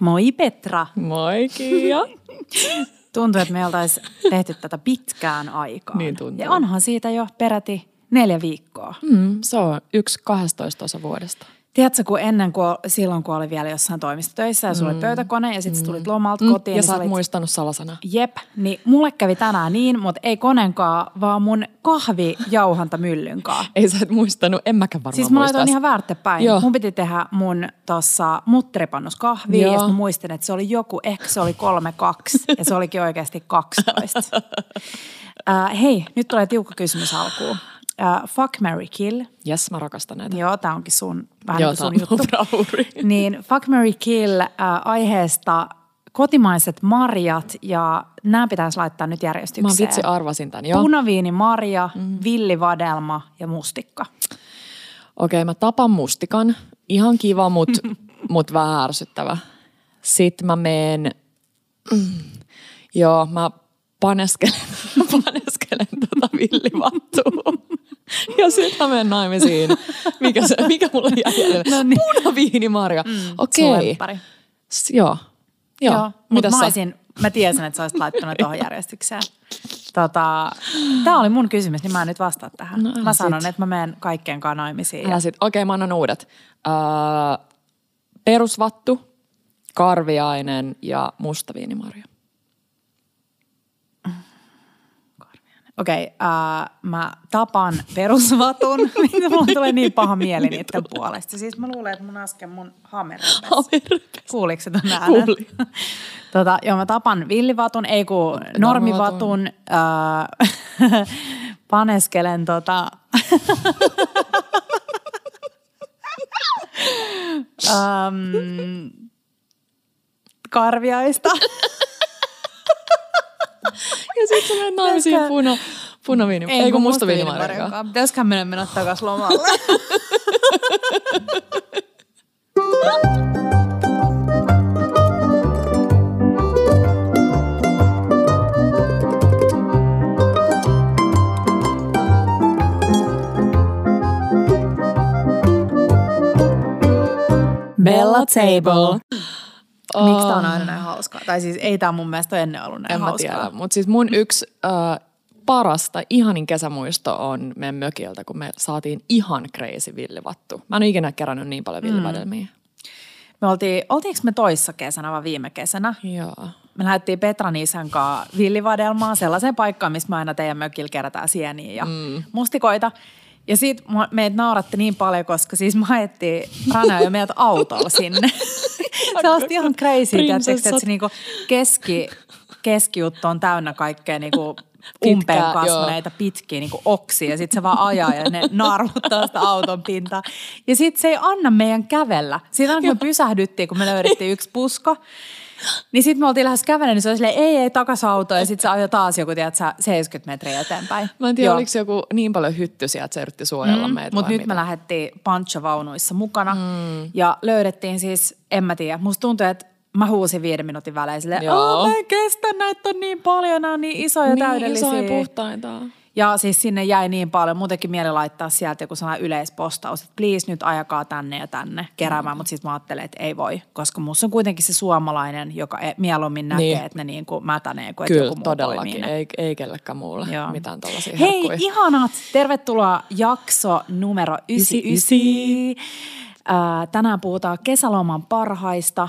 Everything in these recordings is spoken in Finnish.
Moi Petra. Moi Kiia. Tuntuu, että me oltaisiin tehty tätä pitkään aikaa. Niin tuntuu. Ja onhan siitä jo peräti neljä viikkoa. Mm, se on yksi 12 osa vuodesta. Tiedätkö, kun ennen kuin silloin, kun oli vielä jossain toimistotöissä ja sulla oli pöytäkone ja sitten mm. tulit lomalta kotiin. Mm. Ja niin sä olit, muistanut salasana. Jep, niin mulle kävi tänään niin, mutta ei konenkaan, vaan mun kahvijauhantamyllynkaan. Ei sä et muistanut, en mäkään varmaan Siis mä laitoin ihan väärtepäin. Joo. Mun piti tehdä mun tossa mutteripannus kahvia Joo. ja sitten mä muistin, että se oli joku, ehkä se oli 3-2 ja se olikin oikeasti 12. äh, hei, nyt tulee tiukka kysymys alkuun. Äh, fuck, Mary kill. Jes, mä rakastan näitä. Joo, tää onkin sun, vähän Joo, niin sun juttu. bravuuri. Niin fuck, Mary kill äh, aiheesta kotimaiset marjat ja nämä pitäisi laittaa nyt järjestykseen. Mä vitsi arvasin tän, joo. Punaviini, marja, mm. villivadelma ja mustikka. Okei, mä tapan mustikan. Ihan kiva, mut, mut vähän ärsyttävä. Sitten mä meen, mm, joo, mä paneskelen, paneskelen tota villivattua. Ja sitten mä menen naimisiin. Mikä, se, mikä mulle jäi jäljelle? No niin. Punaviinimarja. Mm, Okei. S- Joo. Joo. Joo, mutta mä, olisin, mä tiesin, että sä olisit laittanut tuohon järjestykseen. Tota, Tämä oli mun kysymys, niin mä en nyt vastaa tähän. No, mä sanon, sit. että mä menen kaikkien kanssa naimisiin. Älä sit. Okei, mä annan uudet. Öö, perusvattu, karviainen ja mustaviinimarja. Okei, okay, uh, mä tapan perusvatun. Mulla tulee niin paha mieli niiden puolesta. Siis mä luulen, että mun äsken mun hammer. Kuuliko se ton äänen? Kuuli. Tota, joo, mä tapan villivatun, ei kun normivatun. Äh, paneskelen tota... um, karviaista. Ja sitten sä menet naimisiin Pitäisikö- puna, punaviini, ei, ei kun mustaviinimarja. Pitäisiköhän mennä mennä takaisin lomalle? Bella Table. Miksi tää on aina näin hauskaa? Tai siis ei tää mun mielestä ennen ollut näin En mä hauskaa. tiedä, mutta siis mun yksi äh, parasta, ihanin kesämuisto on meidän mökiltä, kun me saatiin ihan crazy villivattu. Mä en ole ikinä kerännyt niin paljon villivadelmia. Me oltiin, oltiinko me toissa kesänä vai viime kesänä? Joo. Me lähdettiin Petran isän kanssa villivadelmaan sellaiseen paikkaan, missä me aina teidän mökillä kerätään sieniä ja mm. mustikoita. Ja sit meitä nauratti niin paljon, koska siis me haettiin Rana ja meidät autolla sinne. Sellaista ihan crazy, tiedätkö, että se niinku keski, keskijuttu on täynnä kaikkea niinku umpeen kasvaneita pitkiä niinku oksia. Ja sitten se vaan ajaa ja ne narvuttaa sitä auton pintaa. Ja sitten se ei anna meidän kävellä. Siitä aina kun me pysähdyttiin, kun me löydettiin yksi pusko. Niin sitten me oltiin lähes kävellen, niin se oli silleen, ei, ei, takas auto. Ja sitten se ajoi taas joku, tiedät sä, 70 metriä eteenpäin. Mä en tiedä, Joo. oliko joku niin paljon hyttysiä, että se yritti suojella mm, meitä Mutta nyt me mitä? lähdettiin panchovaunuissa mukana mm. ja löydettiin siis, en mä tiedä, musta tuntuu, että mä huusin viiden minuutin välein silleen, Joo. "Aa, mä en kestä, näitä on niin paljon, nämä on niin isoja niin täydellisiä. isoja puhtaita. Ja siis sinne jäi niin paljon, muutenkin mieli laittaa sieltä joku sellainen yleispostaus, että please nyt ajakaa tänne ja tänne keräämään, mm. mutta sitten mä ajattelin, että ei voi, koska mussa on kuitenkin se suomalainen, joka e- mieluummin näkee, Niin. että ne niin kuin mätänee, kuin Kyllä, joku muu todellakin. Ei, ei kellekään muulle Joo. mitään tällaisia Hei, herkkuja. ihanat! Tervetuloa jakso numero 99. Äh, tänään puhutaan kesäloman parhaista.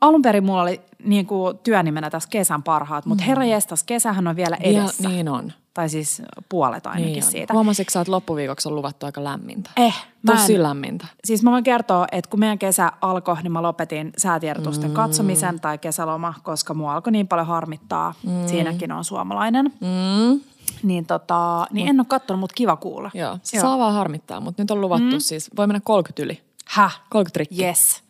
Alun perin mulla oli niin kuin työnimenä tässä kesän parhaat, mutta herra jestas, kesähän on vielä edessä. niin on. Tai siis puolet ainakin Niin on. siitä. Huomasitko sä, että loppuviikoksi on luvattu aika lämmintä? Eh, en- Tosi lämmintä. Siis mä voin kertoa, että kun meidän kesä alkoi, niin mä lopetin säätiedotusten mm. katsomisen tai kesäloma, koska mua alkoi niin paljon harmittaa. Mm. Siinäkin on suomalainen. Mm. Niin, tota, niin en ole katsonut, mutta kiva kuulla. Joo, se saa vaan harmittaa, mutta nyt on luvattu mm. siis, voi mennä 30 yli. Häh? 30 rikki. Yes.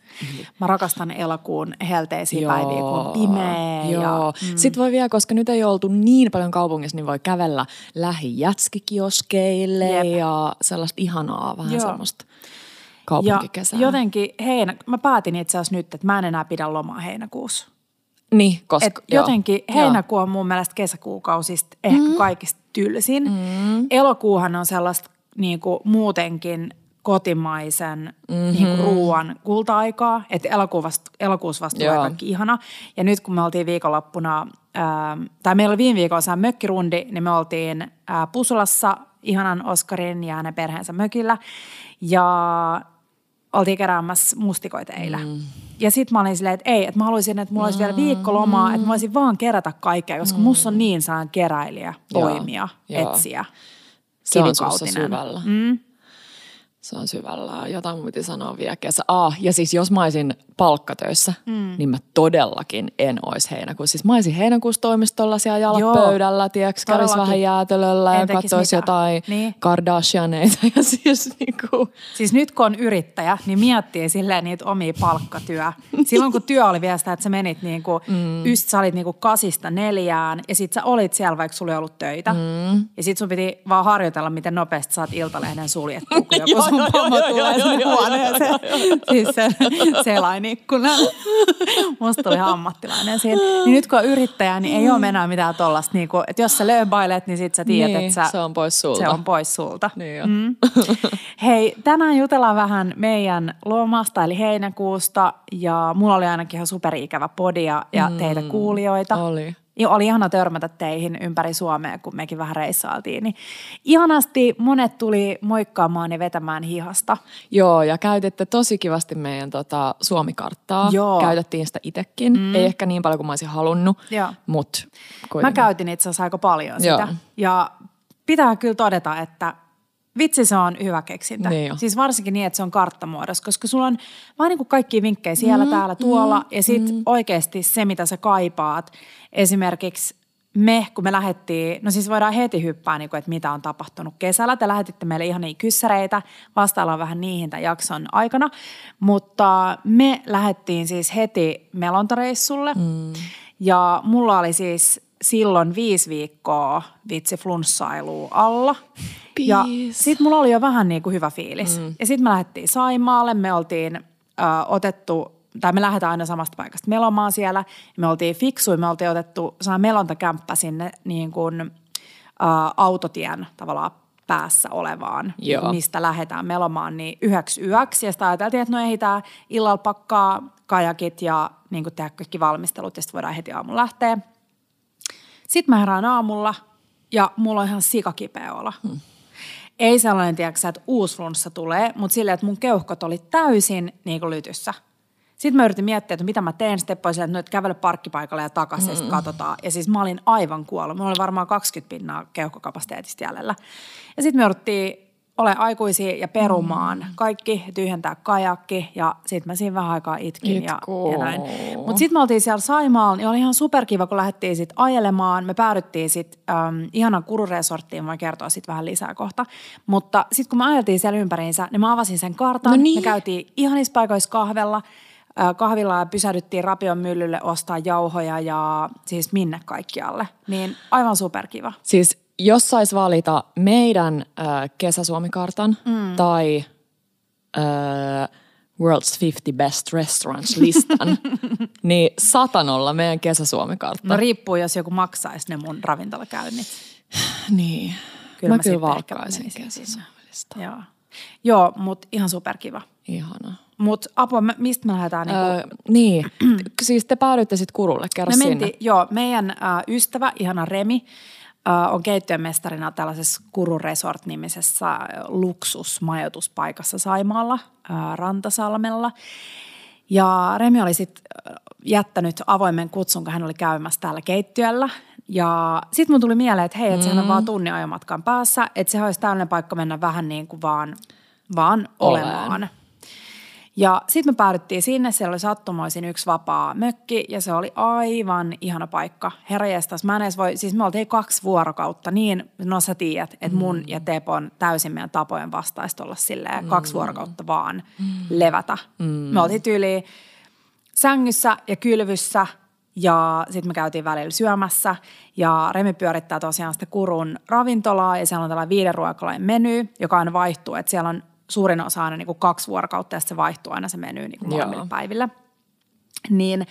Mä rakastan elokuun helteisiä päiviä, kun on pimeä. Joo. Ja, mm. Sitten voi vielä, koska nyt ei oltu niin paljon kaupungissa, niin voi kävellä lähijätskikioskeille Jep. ja sellaista ihanaa vähän Joo. semmoista ja kaupunkikesää. jotenkin heinä, mä päätin itse asiassa nyt, että mä en enää pidä lomaa heinäkuussa. Niin, koska... Et jotenkin heinäkuu on mun mielestä kesäkuukausista ehkä mm. kaikista tylsin. Mm. Elokuuhan on sellaista niin kuin muutenkin kotimaisen mm-hmm. niin kuin ruoan kulta-aikaa. Että elokuussa, elokuussa vasta tulee kaikki ihana. Ja nyt kun me oltiin viikonloppuna, ää, tai meillä oli viime viikolla mökkirundi, niin me oltiin ää, Pusulassa ihanan Oskarin ja hänen perheensä mökillä. Ja oltiin keräämässä mustikoita eilen. Mm. Ja sit mä olin silleen, että ei, että mä haluaisin, että mulla olisi vielä viikkolomaa, mm. että mä voisin vaan kerätä kaikkea, koska mm. musta on niin sellainen keräilijä, toimija, Joo. etsiä. Se on syvällä. Mm. Se on syvällä. Jotain piti sanoa vielä kesä. Ah, ja siis jos mä olisin palkkatöissä, mm. niin mä todellakin en olisi heinäkuussa. Siis mä olisin heinäkuussa toimistolla siellä jalat Joo, pöydällä, kävisi vähän jäätelöllä en ja katsoisi jotain niin. Kardashianeita. Ja siis, niin kuin. siis nyt kun on yrittäjä, niin miettii silleen niitä omia palkkatyö. Silloin kun työ oli vielä sitä, että sä menit niin kuin, mm. just sä olit niin kuin kasista neljään ja sit sä olit siellä, vaikka sulla ei ollut töitä. Mm. Ja sit sun piti vaan harjoitella, miten nopeasti saat iltalehden suljettua, kun joku sun pomo tulee sinne huoneeseen. Siis se selain ikkunan. Musta tuli ihan ammattilainen siinä. Niin nyt kun on yrittäjä, niin ei ole enää mitään tollasta. Niin kuin, että jos sä lööbailet, niin sit sä tiedät, niin, että sä, se on pois sulta. Se on pois sulta. Niin mm. Hei, tänään jutellaan vähän meidän lomasta eli heinäkuusta. Ja mulla oli ainakin ihan superikävä podia ja mm. teitä kuulijoita. Oli. Joo, oli ihana törmätä teihin ympäri Suomea, kun mekin vähän reissailtiin. Niin ihanasti monet tuli moikkaamaan ja vetämään hihasta. Joo, ja käytitte tosi kivasti meidän tota, Suomi-karttaa. Joo. Käytettiin sitä itsekin. Mm. Ei ehkä niin paljon kuin mä olisin halunnut, mutta Mä käytin itse asiassa aika paljon sitä. Joo. Ja pitää kyllä todeta, että Vitsi se on hyvä keksintä. Niin siis varsinkin niin, että se on karttamuodossa, koska sulla on vaan niin kuin kaikki vinkkejä siellä, mm, täällä, tuolla. Mm, ja sitten mm. oikeasti se, mitä sä kaipaat. Esimerkiksi me, kun me lähdettiin, no siis voidaan heti hyppää, niin kuin, että mitä on tapahtunut kesällä. Te lähetitte meille ihan niin kyssäreitä, vastaillaan vähän niihin tämän jakson aikana. Mutta me lähdettiin siis heti melontareissulle. Mm. Ja mulla oli siis silloin viisi viikkoa vitsi flunssailu alla. Peace. Ja sit mulla oli jo vähän niin kuin hyvä fiilis. Mm. Ja sitten me lähdettiin Saimaalle, me oltiin ö, otettu, tai me lähdetään aina samasta paikasta melomaan siellä. Me oltiin fiksuja, me oltiin otettu melontakämppä sinne niin kuin ö, autotien tavallaan päässä olevaan, Joo. mistä lähdetään melomaan, niin yhdeksi yöksi. Ja sitten ajateltiin, että no ehditään illalla pakkaa kajakit ja niin kuin tehdä kaikki valmistelut ja sitten voidaan heti aamulla lähteä. Sitten mä herään aamulla ja mulla on ihan sikakipeä olla. Hmm. Ei sellainen, tiedätkö, että uusi flunssa tulee, mutta silleen, että mun keuhkot oli täysin niin kuin lytyssä. Sitten mä yritin miettiä, että mitä mä teen. Sitten pois, että nyt kävele parkkipaikalle ja takaisin mm. ja katsotaan. Ja siis mä olin aivan kuollut. Mulla oli varmaan 20 pinnaa keuhkokapasiteetista jäljellä. Ja sitten me jouduttiin ole aikuisia ja perumaan mm. kaikki, tyhjentää kajakki ja sitten mä siinä vähän aikaa itkin ja, ja näin. Mutta sitten me oltiin siellä Saimaalla, niin oli ihan superkiva, kun lähdettiin sitten ajelemaan. Me päädyttiin sitten ähm, ihanan kururesorttiin, voin kertoa sitten vähän lisää kohta. Mutta sitten kun me ajeltiin siellä ympäriinsä, niin mä avasin sen kartan. No niin. Me käytiin ihanissa paikoissa kahvella kahvilla ja pysähdyttiin Rapion myllylle ostaa jauhoja ja siis minne kaikkialle. Niin aivan superkiva. Siis jos sais valita meidän äh, kesäsuomikartan mm. tai äh, World's 50 Best Restaurants listan, niin satanolla meidän kesäsuomikartta. No riippuu, jos joku maksaisi ne mun ravintolakäynnit. niin. Kyllä mä, mä kyllä valkkaisin kesäsuomilistaa. Joo, Joo mutta ihan superkiva. Ihana. Mutta apua, mistä me lähdetään? Niinku... Öö, niin, siis te päädyitte sitten kurulle, kerro me mentiin, sinne. Joo, meidän äh, ystävä, ihana Remi, on keittiömestarina tällaisessa Kuru Resort-nimisessä luksusmajoituspaikassa Saimaalla, Rantasalmella. Ja Remi oli sitten jättänyt avoimen kutsun, kun hän oli käymässä täällä keittiöllä. Ja sitten mun tuli mieleen, että hei, että sehän on mm. vaan tunnin ajomatkan päässä, että se olisi tällainen paikka mennä vähän niin kuin vaan, vaan olemaan. Olen. Ja sitten me päädyttiin sinne, siellä oli sattumoisin yksi vapaa mökki ja se oli aivan ihana paikka. Herra jestas, mä en edes voi, siis me oltiin kaksi vuorokautta niin, no sä tiedät, että mun mm. ja Tepon täysin meidän tapojen vastaista olla silleen mm. kaksi vuorokautta vaan mm. levätä. Mm. Me oltiin tyyli sängyssä ja kylvyssä ja sitten me käytiin välillä syömässä ja Remi pyörittää tosiaan sitä Kurun ravintolaa ja siellä on tällainen viiden ruokalain meny, joka aina vaihtuu, että siellä on suurin osa aina niin kuin kaksi vuorokautta ja se vaihtuu aina se meny niin kuin päiville. Niin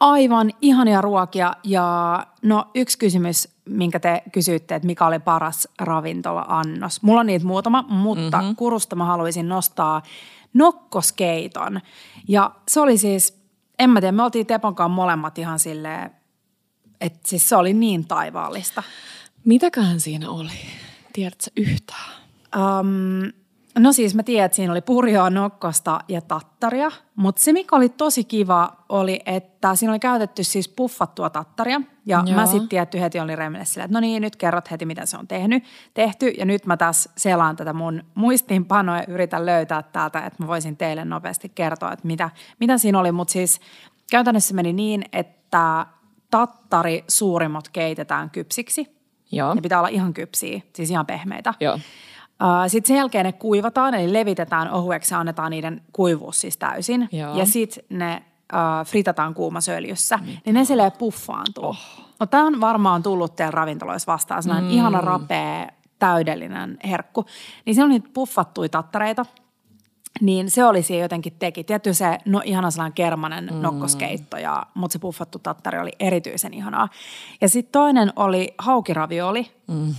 aivan ihania ruokia ja no yksi kysymys, minkä te kysyitte, että mikä oli paras ravintola-annos. Mulla on niitä muutama, mutta mm-hmm. kurusta mä haluaisin nostaa nokkoskeiton. Ja se oli siis, en mä tiedä, me oltiin Teponkaan molemmat ihan silleen, että siis se oli niin taivaallista. Mitäköhän siinä oli? Tiedätkö yhtään? Um, no siis mä tiedän, että siinä oli purjoa, nokkosta ja tattaria, mutta se mikä oli tosi kiva oli, että siinä oli käytetty siis puffattua tattaria. Ja Joo. mä sitten tietty heti oli Remille silleen, että no niin, nyt kerrot heti, mitä se on tehnyt, tehty. Ja nyt mä taas selaan tätä mun muistiinpanoa ja yritän löytää täältä, että mä voisin teille nopeasti kertoa, että mitä, mitä siinä oli. Mutta siis käytännössä meni niin, että tattari suurimmat keitetään kypsiksi. Joo. Ne pitää olla ihan kypsiä, siis ihan pehmeitä. Joo. Sitten sen jälkeen ne kuivataan, eli levitetään ohueksi ja annetaan niiden kuivuus siis täysin. Joo. Ja sitten ne uh, fritataan kuumassa öljyssä, Mitä? niin ne silleen puffaantuu. Oh. No tämä on varmaan tullut teillä ravintoloissa vastaan, sellainen mm. ihana rapea, täydellinen herkku. Niin se on niitä puffattuja tattareita, niin se oli siinä jotenkin teki. Tietty se no, ihana sellainen kermanen mm. nokkoskeitto, ja, mutta se puffattu tattari oli erityisen ihanaa. Ja sitten toinen oli haukiravioli. Mm.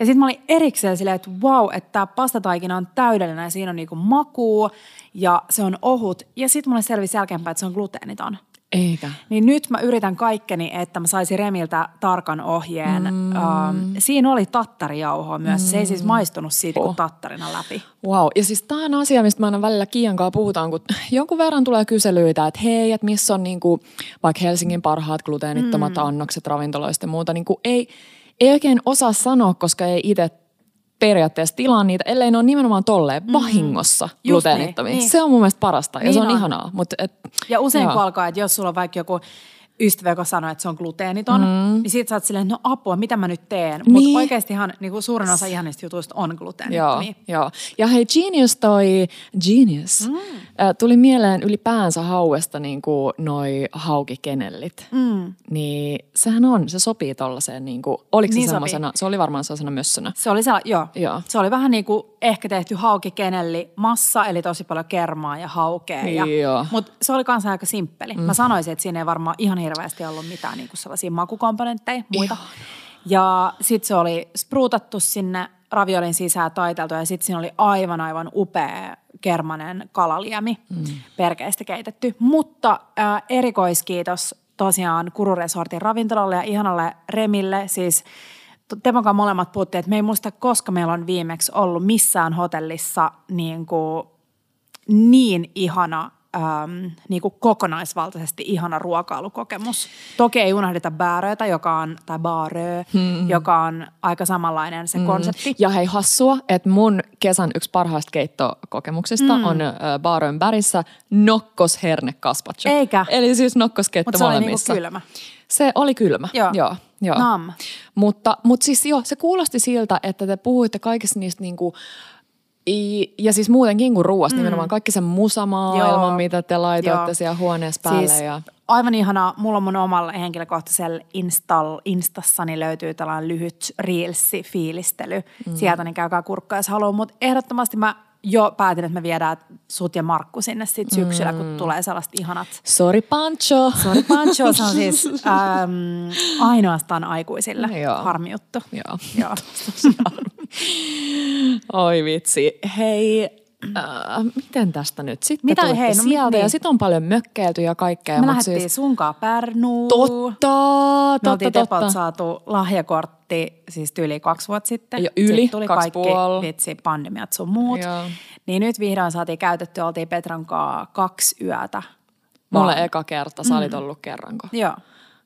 Ja sitten mä olin erikseen silleen, että wow, että tämä pastataikina on täydellinen ja siinä on niinku makuu ja se on ohut. Ja sitten mulle selvisi jälkeenpäin, että se on gluteeniton. Eikä. Niin nyt mä yritän kaikkeni, että mä saisin Remiltä tarkan ohjeen. Mm. Um, siinä oli tattarijauhoa myös. Mm. Se ei siis maistunut siitä oh. kuin tattarina läpi. Wow. Ja siis tämä on asia, mistä mä aina välillä Kiian puhutaan, kun jonkun verran tulee kyselyitä, että hei, että missä on niinku, vaikka Helsingin parhaat gluteenittomat mm. annokset ravintoloista ja muuta. Niinku ei, ei oikein osaa sanoa, koska ei itse periaatteessa tilaa niitä, ellei ne ole nimenomaan tolleen mm. vahingossa gluteenittomia. Niin, niin. Se on mun mielestä parasta ja niin se on, on. ihanaa. Mut et, ja usein joo. kun alkaa, että jos sulla on vaikka joku ystävä, joka sanoo, että se on gluteeniton, mm. niin sit sä oot silleen, no apua, mitä mä nyt teen? Niin. Mutta oikeastihan niin kuin suurin osa ihanista jutuista on gluteenittomia. Joo, joo. Ja hei, Genius toi, Genius, mm. äh, tuli mieleen ylipäänsä hauesta niin kuin noi haukikenellit. Mm. Niin sehän on, se sopii tollaiseen, niin kuin, oliko niin se semmoisena, se oli varmaan sellaisena mössönä. Se oli, sella, joo. joo. Se oli vähän niin kuin ehkä tehty haukikenelli massa, eli tosi paljon kermaa ja haukea. Ja, mutta se oli kanssa aika simppeli. Mm. Mä sanoisin, että siinä ei varmaan ihan hirveästi ollut mitään niin kuin sellaisia makukomponentteja, muita. Ihan. Ja sitten se oli spruutattu sinne raviolin sisään taiteltu ja sitten siinä oli aivan aivan upea kermanen kalaliemi mm. perkeistä keitetty. Mutta äh, erikoiskiitos tosiaan Kururesortin ravintolalle ja ihanalle Remille, siis Temonkaan molemmat puhuttiin, että me ei muista, koska meillä on viimeksi ollut missään hotellissa niin, kuin, niin ihana äm, niin kuin kokonaisvaltaisesti ihana ruokailukokemus. Toki ei unohdeta bääröitä, joka on, tai baarö, hmm. joka on aika samanlainen se hmm. konsepti. Ja hei hassua, että mun kesän yksi parhaista keittokokemuksista hmm. on äh, baarön bärissä herne kaspaccio. Eikä. Eli siis nokkoskeitto molemmissa. Mutta se oli niinku kylmä. Se oli kylmä, joo. joo, joo. Nam. Mutta, mutta siis joo, se kuulosti siltä, että te puhuitte kaikista niistä niinku, ja siis muutenkin kuin ruoasta, mm. nimenomaan kaikki se musamaailma, Joo. mitä te laitoitte Joo. siellä huoneessa päälle. Siis ja... Aivan ihana, mulla on mun omalla henkilökohtaisella Install, Instassani löytyy tällainen lyhyt reelsi-fiilistely. Mm. Sieltä niin käykää kurkkaa, jos haluaa, mutta ehdottomasti mä jo päätin, että me viedään sut ja Markku sinne sit syksyllä, mm. kun tulee sellaiset ihanat. Sorry Pancho. Sorry Pancho, se on siis äm, ainoastaan aikuisille. Joo. Harmi juttu. Joo. Joo. Oi vitsi. Hei, Äh, miten tästä nyt? Sitten Mitä, hei, no, sieltä niin. ja sitten on paljon mökkeilty ja kaikkea. Me lähdettiin siis... sunkaan Pärnuun. Totta, totta, Me totta. saatu lahjakortti siis yli kaksi vuotta sitten. Jo yli, sitten tuli kaksi kaikki puoli. vitsi, pandemiat sun muut. Joo. Niin nyt vihdoin saatiin käytetty, oltiin Petran kanssa kaksi yötä. Mulle eka kerta, sä olit mm. ollut kerranko. Joo.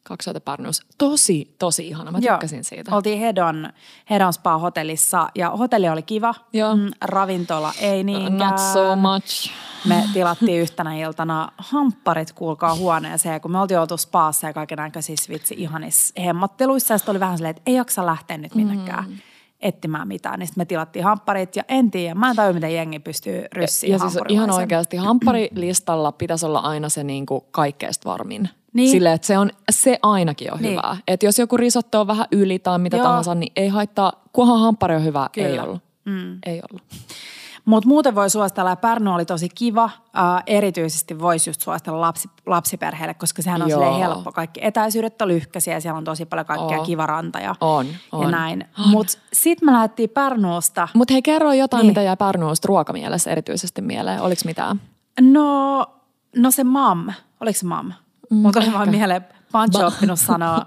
Kaksoiteparnuus. Tosi, tosi ihana. Mä tykkäsin Joo. siitä. Oltiin Hedon, Hedon Spa-hotellissa ja hotelli oli kiva. Joo. Mm, ravintola ei niinkään. Not so much. Me tilattiin yhtenä iltana hampparit, kuulkaa huoneeseen, kun me oltiin oltu spaassa ja kaiken näköisissä vitsi ihanissa hemmotteluissa. Ja sitten oli vähän silleen, että ei jaksa lähteä nyt minnekään. Mm etsimään mitään. Niin me tilattiin hampparit ja en tiedä, mä en tajua, miten jengi pystyy ryssiin Ja, ja siis ihan oikeasti hampparilistalla pitäisi olla aina se niin kuin kaikkeista varmin. Niin. Silleen, että se, on, se ainakin on niin. hyvää. Että jos joku risotto on vähän yli tai mitä Joo. tahansa, niin ei haittaa, kunhan hamppari on hyvä, Kyllä. ei ollut. Mm. Ei ollut. Mutta muuten voi suositella, ja Pärnu oli tosi kiva. Uh, erityisesti voisi just suositella lapsi, lapsiperheelle, koska sehän on Joo. helppo. Kaikki etäisyydet on lyhkäisiä ja siellä on tosi paljon kaikkea Oo. kivaranta ja, On, ja on. näin. Mutta sitten me lähdettiin Pärnuusta. Mutta hei, kerro jotain, Niin. mitä jää Pärnuusta ruokamielessä erityisesti mieleen. Oliko mitään? No, no se mam. Oliko se mam? Mm, Mutta oli vaan mieleen, Pancho oppinut sanoa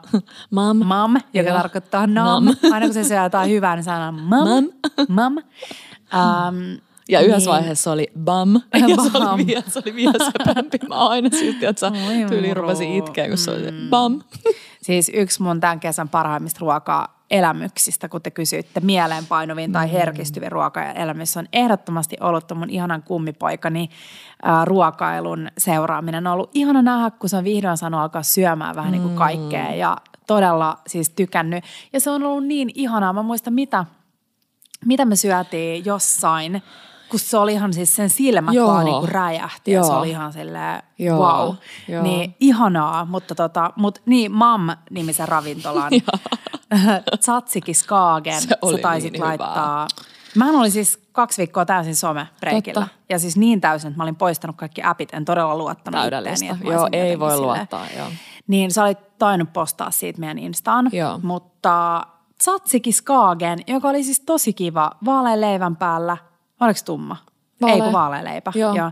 Mam. mam, joka Joo. tarkoittaa nam. Nam. Aina kun se syö jotain hyvää, niin sanoo mam. Mam. Mam. Um, Ja yhdessä vaiheessa oli bam. Ja se Bam. oli vielä, se oli vielä söpömpi. Mä aina silti, että sä Oi tyyli moro. rupesin itkeä, kun se oli se bam. Siis yksi mun tämän kesän parhaimmista ruokaelämyksistä, kun te kysyitte mieleenpainuviin tai herkistyviin ruokaelämyksissä, on ehdottomasti ollut mun ihanan kummipoikani ää, ruokailun seuraaminen. On ollut ihana nähdä, kun se on vihdoin saanut alkaa syömään vähän niin kuin kaikkea ja todella siis tykännyt. Ja se on ollut niin ihanaa. Mä muistan, mitä, mitä me syötiin jossain, kun se oli ihan siis sen silmät Joo. vaan niin kuin räjähti ja se Joo. oli ihan silleen Joo. wow. Joo. Niin ihanaa, mutta tota, mut niin MAM-nimisen ravintolan Tsatsiki Skagen, Se sä taisit niin hyvää. laittaa. Mä olin siis kaksi viikkoa täysin somebreikillä. Ja siis niin täysin, että mä olin poistanut kaikki appit, en todella luottanut Täydellistä. itteeni, Joo, ei voi silleen- luottaa, joo. Niin sä olit tainnut postaa siitä meidän Instaan. Joo. Mutta Tsatsiki Skagen, joka oli siis tosi kiva, vaalean leivän päällä. Oliko tumma? Vaalea. Ei kun vaalea leipä. Joo. Ja,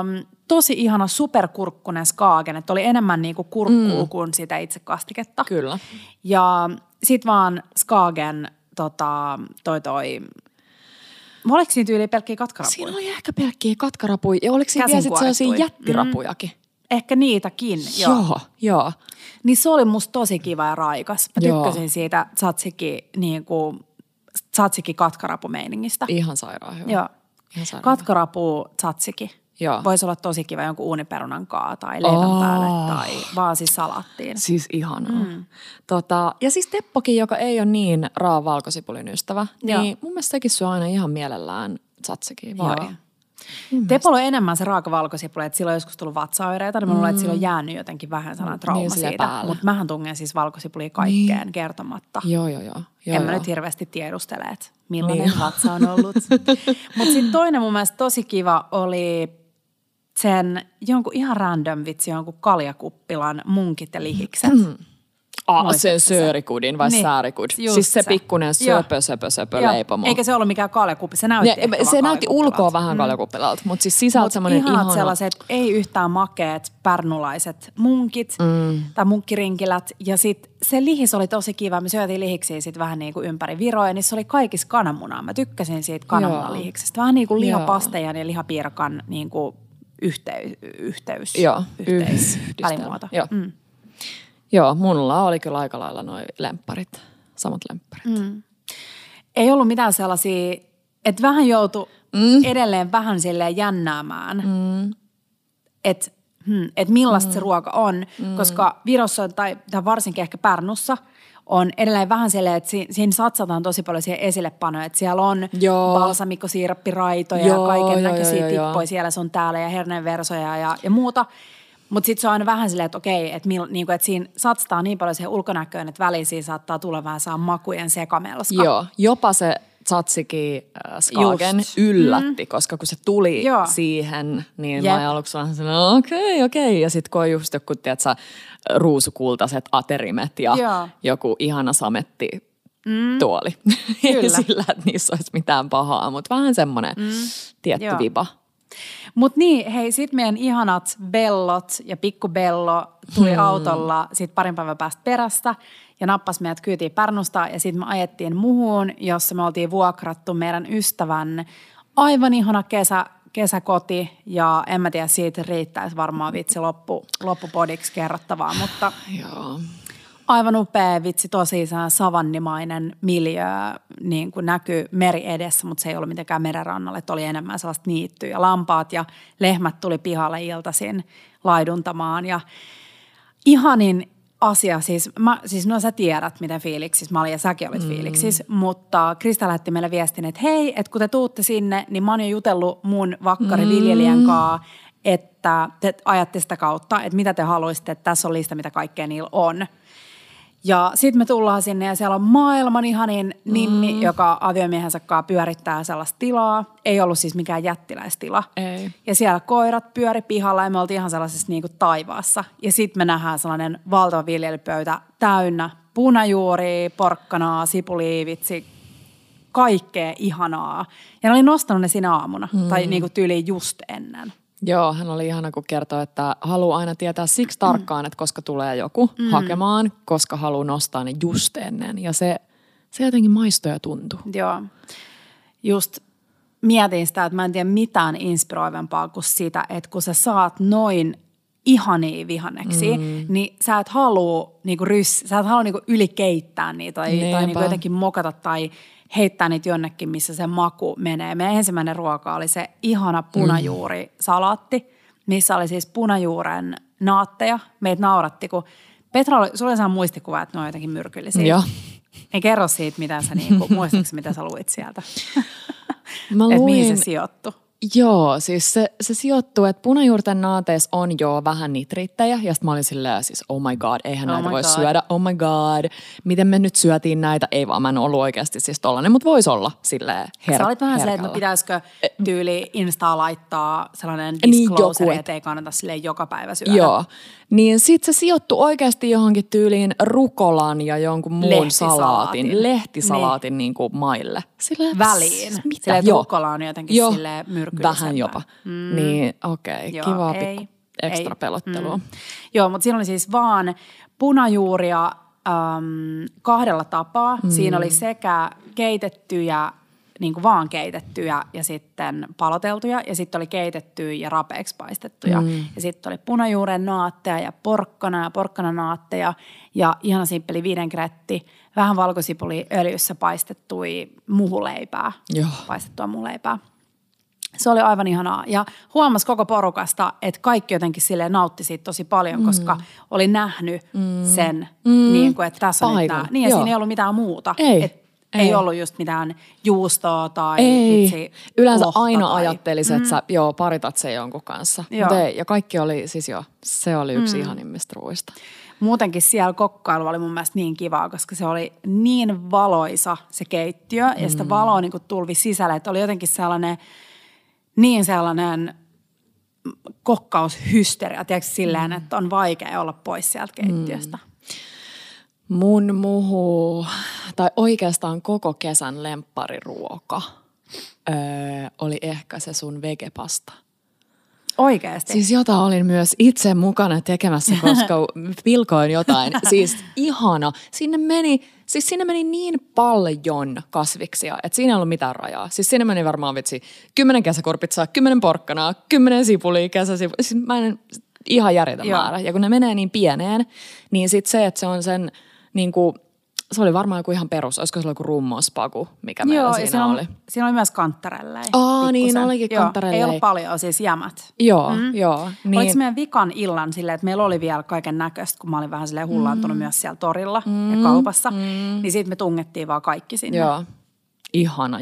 um, tosi ihana superkurkkunen Skagen, että oli enemmän niinku kurkkuu mm. kuin sitä itse kastiketta. Kyllä. Ja sit vaan Skagen tota, toi toi, oliko siinä tyyli pelkkiä katkarapuja? Siinä oli ehkä pelkkiä katkarapuja. Ja oliko siinä vielä sellaisia jättirapujakin? Ehkä niitäkin, joo. Joo, joo. Niin se oli musta tosi kiva ja raikas. Mä Joo. tykkäsin siitä tzatziki, niin kuin, tzatziki katkarapumeiningistä. Ihan sairaan hyvä. Joo. Ihan sairaan Katkarapu tzatziki. Joo. Voisi olla tosi kiva jonkun uuniperunan kaa tai leivän Oh. päälle tai vaan siis salattiin. Siis ihanaa. Mm. Tota, ja siis Teppokin, joka ei ole niin raa valkosipulin ystävä, Joo. niin mun mielestä sekin syö aina ihan mielellään tzatsikin, vai? Joo. Tepolla on enemmän se raaka valkosipuli, että silloin on joskus tullut vatsaoireita, niin mä luulen, että sillä on jäänyt jotenkin vähän sellainen trauma Niin, siitä. Mutta mähän tungen siis valkosipulia kaikkeen niin. kertomatta. Joo, joo, joo. joo en mä joo. nyt hirveästi tiedustele, että millainen Niin. niin. vatsa on ollut. Mutta sitten toinen mun mielestä tosi kiva oli sen jonkun ihan random vitsi, jonkun kaljakuppilan munkit ja lihikset. Ah, Muistatko sen se? söörikud vai Niin, säärikud. just Siis se se. pikkunen söpö, söpö, söpö Joo, leipomo. Eikä se ollut mikään kaljakuppi, se näytti Ne, ehkä se näytti ulkoa vähän kaljakuppilalta, mutta siis sisältä Mut semmoinen ihanat ihana. sellaiset, ei yhtään makeet pärnulaiset munkit mm. tai munkkirinkilät. Ja sitten se lihis oli tosi kiva. Me syötiin lihiksiä sit vähän niin kuin ympäri Viroa, niin se oli kaikissa kananmunaa. Mä tykkäsin siitä kananmunalihiksestä. Vähän niin kuin lihapastejan ja lihapiirakan niin kuin yhteys, yhteys, Joo, välimuoto. Joo. Mm. Joo, mulla oli kyllä aika lailla noin lempparit, samat lempparit. Mm. Ei ollut mitään sellaisia, että vähän joutui mm. edelleen vähän silleen jännäämään, mm. että hmm, et millaista mm. se ruoka on, mm. koska Virossa tai, tai varsinkin ehkä Pärnussa on edelleen vähän silleen, että si- siinä satsataan tosi paljon siihen esillepanoja, että siellä on Joo. balsamikkosiirappiraitoja Joo, ja kaiken näköisiä tippoja joo. siellä sun täällä ja herneenversoja ja, ja muuta. Mutta sitten se on aina vähän silleen, että okei, että, niinku, että siinä satsataan niin paljon siihen ulkonäköön, että väliin siinä saattaa tulla vähän saa makujen sekamelska. Joo, jopa se tzatziki äh, Skagen Just. yllätti, mm. koska kun se tuli Joo. siihen, niin Jep. mä olin aluksi vähän sellainen, okei, okei. Ja sitten kun on just joku, tiedätkö, ruusukultaiset aterimet ja Joo. joku ihana sametti mm. tuoli. Ei Kyllä. sillä, että niissä olisi mitään pahaa, mutta vähän semmoinen mm. tietty Joo. viba. Mutta niin, hei, sit meidän ihanat bellot ja pikku bello tuli hmm. autolla sit parin päivän päästä perästä ja nappas meidät kyytiin Pärnusta ja sitten me ajettiin muhuun, jossa me oltiin vuokrattu meidän ystävän aivan ihana kesä, kesäkoti ja en mä tiedä, siitä riittäisi varmaan vitsi loppu, loppupodiksi kerrottavaa, mutta Joo. Aivan upea vitsi, tosi savannimainen miljö, niin kuin näkyy meri edessä, mutta se ei ollut mitenkään merenrannalle, että oli enemmän sellaista niittyä. Ja lampaat ja lehmät tuli pihalle iltaisin laiduntamaan ja ihanin asia, siis, mä, siis no sä tiedät, miten fiiliksissä mä olin ja säkin olit mm. fiiliksissä, mutta Krista lähetti meille viestin, että hei, että kun te tuutte sinne, niin mä oon jo jutellut mun vakkariviljelijän mm. kanssa, että te ajatte sitä kautta, että mitä te haluaisitte, että tässä on lista, mitä kaikkea niillä on. Ja sitten me tullaan sinne ja siellä on maailman ihanin Ninni, mm. joka aviomiehensä kanssa pyörittää sellaista tilaa. Ei ollut siis mikään jättiläistila. Ei. Ja siellä koirat pyöri pihalla ja me oltiin ihan sellaisessa niin kuin taivaassa. Ja sitten me nähdään sellainen valtava viljelypöytä täynnä punajuuri, porkkanaa, sipuliivitsi, kaikkea ihanaa. Ja ne oli nostanut ne siinä aamuna, mm. tai niin kuin tyyliin just ennen. Joo, hän oli ihana, kun kertoi, että haluaa aina tietää siksi tarkkaan, että koska tulee joku mm. hakemaan, koska haluaa nostaa ne just ennen. Ja se, se jotenkin maistui ja tuntui. Joo. Just mietin sitä, että mä en tiedä mitään inspiroivempaa kuin sitä, että kun sä saat noin ihania vihanneksi, mm. niin sä et halua niinku rys, sä et halua niinku ylikeittää niitä tai, tai niinku jotenkin mokata tai heittää niitä jonnekin, missä se maku menee. Meidän ensimmäinen ruoka oli se ihana punajuurisalaatti, missä oli siis punajuuren naatteja. Meitä nauratti, kun Petra, oli, sulla oli sellainen muistikuva, että ne on jotenkin myrkyllisiä. Joo. Ei kerro siitä, mitä sä, niinku, muistatko, mitä sä luit sieltä? Mä luin, että mihin se sijoittui? Joo, siis se, se sijoittuu, että punajuurten naateessa on jo vähän nitriittejä. Ja sitten mä olin silleen siis, oh my god, eihän Oh näitä voi god. syödä. Oh my god, miten me nyt syötiin näitä? Ei vaan, mä en ollut oikeasti siis tollanen, mutta voisi olla silleen her- Sä olit vähän silleen, että no pitäisikö tyyli Instaa laittaa sellainen Niin, disclosure, joku, et- että ei kannata silleen joka päivä syödä. Joo. Niin sit se sijoittui oikeasti johonkin tyyliin rukolan ja jonkun muun Lehtisalaatin. salaatin, lehtisalaatin niin. kuin maille. Silleen, Väliin. Mitä? Silleen, että rukola on jotenkin Joo. silleen Vähän jopa. Mm. Niin, okei. Okay. Kivaa pikku ekstra ei. pelottelua. Mm. Joo, mutta siinä oli siis vaan punajuuria äm, kahdella tapaa. Mm. Siinä oli sekä keitettyjä, niin kuin vaan keitettyjä ja sitten paloteltuja. Ja sitten oli keitettyjä ja rapeeksi paistettuja. Mm. Ja sitten oli punajuuren naatteja ja porkkana ja porkkananaatteja. Ja ihana simppeli viidenkretti, vähän valkosipuli öljyssä paistettui muhuleipää. Joo. Paistettua muhuleipää. Se oli aivan ihanaa. Ja huomasi koko porukasta, että kaikki jotenkin sille nautti siitä tosi paljon, koska oli nähnyt sen, niin kuin, että tässä on nyt nämä. Niin ja joo. siinä ei ollut mitään muuta. Ei, Et ei. ei ollut just mitään juustoa tai Ei, vitsi, yleensä aina tai- ajattelisin, että sä joo, paritat sen jonkun kanssa. Joo. Ei, ja kaikki oli, siis joo, se oli yksi mm. ihanimmista ruuista. Muutenkin siellä kokkailu oli mun mielestä niin kivaa, koska se oli niin valoisa se keittiö ja sitä valoa niin kuin tulvi sisälle, että oli jotenkin sellainen, niin sellainen kokkaushysteria, tiedätkö, silleen, että on vaikea olla pois sieltä keittiöstä. Mun muhu, tai oikeastaan koko kesän lemppariruoka öö, oli ehkä se sun vegepasta. Oikeasti. Siis jota olin myös itse mukana tekemässä, koska pilkoin jotain. Siis ihana. Sinne meni, siis sinne meni niin paljon kasviksia, että siinä ei ollut mitään rajaa. Siis sinne meni varmaan vitsi kymmenen kesäkorpitsaa, kymmenen porkkanaa, kymmenen sipulia, kesäsipulia. Siis mä en, ihan järjetön määrä. Ja kun ne menee niin pieneen, niin sitten se, että se on sen niin kuin, se oli varmaan joku ihan perus. Olisiko se joku rummospaku, mikä meillä Joo, siinä siinä, oli. siinä oli myös kantarellei. Aa, niin pikkusen. olikin Joo, kantarellei. Ei ollut paljon, siis jämät. Joo, mm. joo. Niin. Oliko meidän vikan illan silleen, että meillä oli vielä kaiken näköistä, kun mä olin vähän silleen hullaantunut mm. myös siellä torilla mm. ja kaupassa, mm. niin sitten me tungettiin vaan kaikki sinne. Joo. Ihana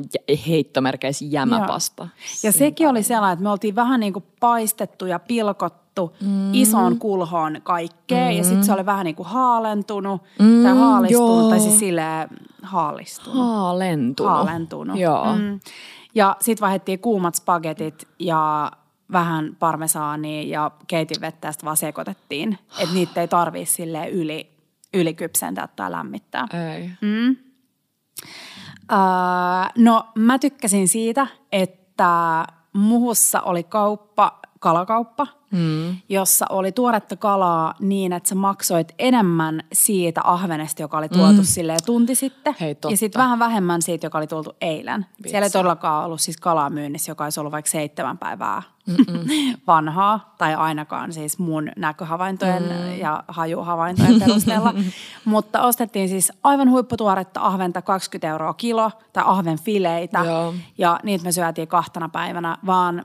heittomerkeissä jämäpasta. Joo. Ja sekin oli sellainen, että me oltiin vähän niin kuin paistettu ja pilkottu mm. isoon kulhoon kaikkea. Mm. Ja sitten se oli vähän niin kuin haalentunut mm, tai haalistunut, joo. tai siis silleen haalistunut. Haalentunut. Haalentunut. Joo. Mm. Ja sitten vaihdettiin kuumat spagetit ja vähän parmesaania ja keitin vettä ja sitten vaan sekoitettiin. Että niitä ei tarvii sille yli, ylikypsentää tai lämmittää. Ei. Mm. Uh, no mä tykkäsin siitä, että Muhussa oli kauppa, kalakauppa, mm. jossa oli tuoretta kalaa niin, että sä maksoit enemmän siitä ahvenesta, joka oli tuotu mm. silleen tunti sitten. Hei, totta. ja sitten vähän vähemmän siitä, joka oli tuotu eilen. Vitsi. Siellä ei todellakaan ollut siis kalaa myynnissä, joka olisi ollut vaikka seitsemän päivää vanhaa, tai ainakaan siis mun näköhavaintojen mm. ja hajuhavaintojen perusteella. Mutta ostettiin siis aivan huipputuoretta ahventa 20 euroa kilo, tai ahvenfileitä, Joo. ja niitä me syötiin kahtena päivänä, vaan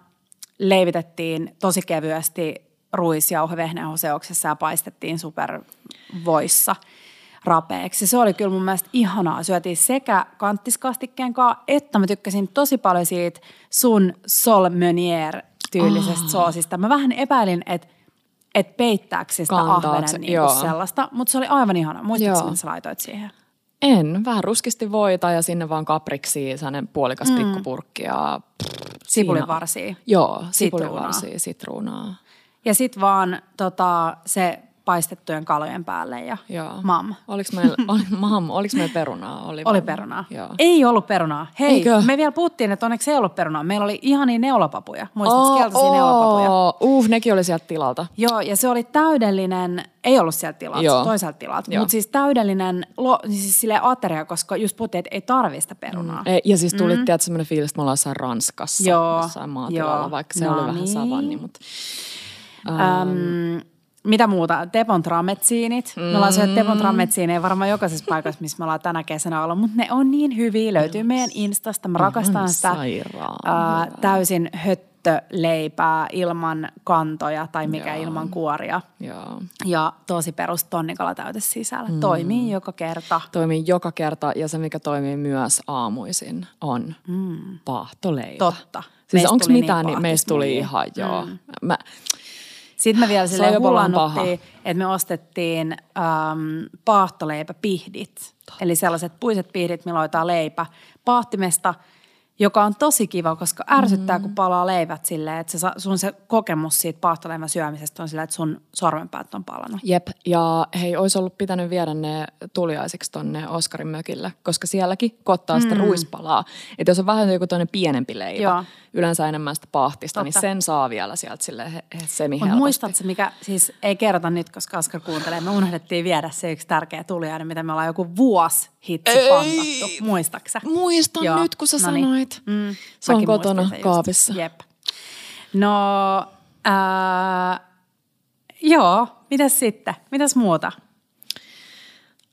leivitettiin tosi kevyesti ruisjauhe vehnähoseoksessa ja paistettiin supervoissa rapeeksi. Se oli kyllä mun mielestä ihanaa. Syötiin sekä kanttiskastikkeen kanssa, että mä tykkäsin tosi paljon siitä sun Sol Meunier tyylisestä oh. soosista. Mä vähän epäilin, että että peittääkö sitä ahvenen niin sellaista. Mutta se oli aivan ihana. Muistatko, mitä sä laitoit siihen? En, vähän ruskisti voita ja sinne vaan kapriksi, sellainen puolikas mm. pikkupurkki ja... Sipulin siinä- varsia. Joo, Sitruunaa. sipulivarsia, sitruunaa. Ja sitten vaan tota, se paistettujen kalojen päälle ja Joo. mam. Oliks meillä, oli, mam, oliks meillä perunaa? Oli, Oli perunaa. Joo. Ei ollut perunaa. Hei, Eikö? me vielä puhuttiin, että onneksi ei ollut perunaa. Meillä oli ihania neulapapuja. Muistatko keltaisia neulapapuja? Uh, nekin oli sieltä tilalta. Joo, ja se oli täydellinen, ei ollut sieltä tilalta, Joo. toiselta tilalta, mutta siis täydellinen lo, siis sille ateria, koska just puhuttiin, että ei tarvii sitä perunaa. Ei, Ja siis tuli mm. tiedätkö, semmoinen fiilis, että me ollaan jossain Ranskassa, Joo, jossain maatilalla, joo. vaikka se No oli vähän niin. savanni. Mutta... Öm, mitä muuta? Tepon trametsiinit. Me ollaan syöty Tepon trametsiineja varmaan jokaisessa paikassa, missä me ollaan tänä kesänä ollut, mutta ne on niin hyviä. Löytyy meidän Instasta. Mä rakastan sitä ää, täysin höttöleipää ilman kantoja tai mikä ilman kuoria. Joo. Ja tosi perus tonnikala täyte sisällä. Mm. Toimii joka kerta. Toimii joka kerta ja se, mikä toimii myös aamuisin, on mm. paahtoleipä. Totta. Siis onko mitään, niin niin meistä tuli ihan, joo. Mä, Sitten me vielä silleen hullannuttiin, että me ostettiin äm, paahtoleipäpihdit. Eli sellaiset puiset pihdit, millä leipä. Paahtimesta, joka on tosi kiva, koska ärsyttää, Mm. kun palaa leivät silleen, että se, sun se kokemus siitä paahtoleivän syömisestä on silleen, että sun sormenpäät on palannut. Jep, ja hei, olisi ollut pitänyt viedä ne tuliaisiksi tonne Oskarin mökille, koska sielläkin kottaa sitä mm. ruispalaa. Että jos on vähän joku toinen pienempi leipä, Joo. yleensä enemmän sitä pahtista, Totta. niin sen saa vielä sieltä sille he, he, semi Mutta muistatko, mikä, siis ei kerrota nyt, koska Oskar kuuntelee, me unohdettiin viedä se yksi tärkeä tuliainen, mitä me ollaan joku vuosi hitsi Ei. pantattu. Muistaksä? Muistan Joo, nyt, kun sä no niin. Sanoit. Mm, Se on kotona kaapissa. Jep. No, ää, joo, mitäs sitten? Mitäs muuta?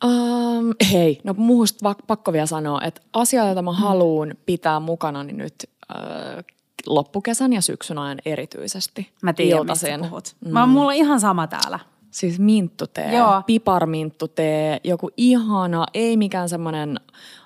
Um, hei, no muusta pakko vielä sanoa, että asia, jota mä haluan pitää mukana niin nyt äh, loppukesän ja syksyn ajan erityisesti. Mä tiedän, mistä puhut. Mm. Mä, mulla on ihan sama täällä. Siis minttutee, Joo. piparminttutee, joku ihana, ei mikään semmoinen,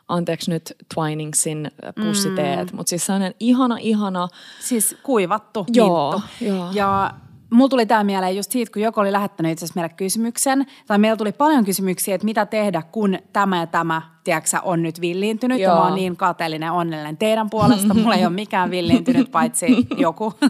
anteeksi nyt Twiningsin pussiteet, mm. mutta siis sellainen ihana, ihana, Siis kuivattu Joo, joo. Ja mulla tuli tämä mieleen just siitä, kun joku oli lähettänyt itse asiassa meille kysymyksen, tai meillä tuli paljon kysymyksiä, että mitä tehdä, kun tämä ja tämä, tiedätkö, on nyt villiintynyt. Ja Joo. mä oon niin kateellinen ja onnellinen teidän puolesta. Mulla ei ole mikään villiintynyt, paitsi joku.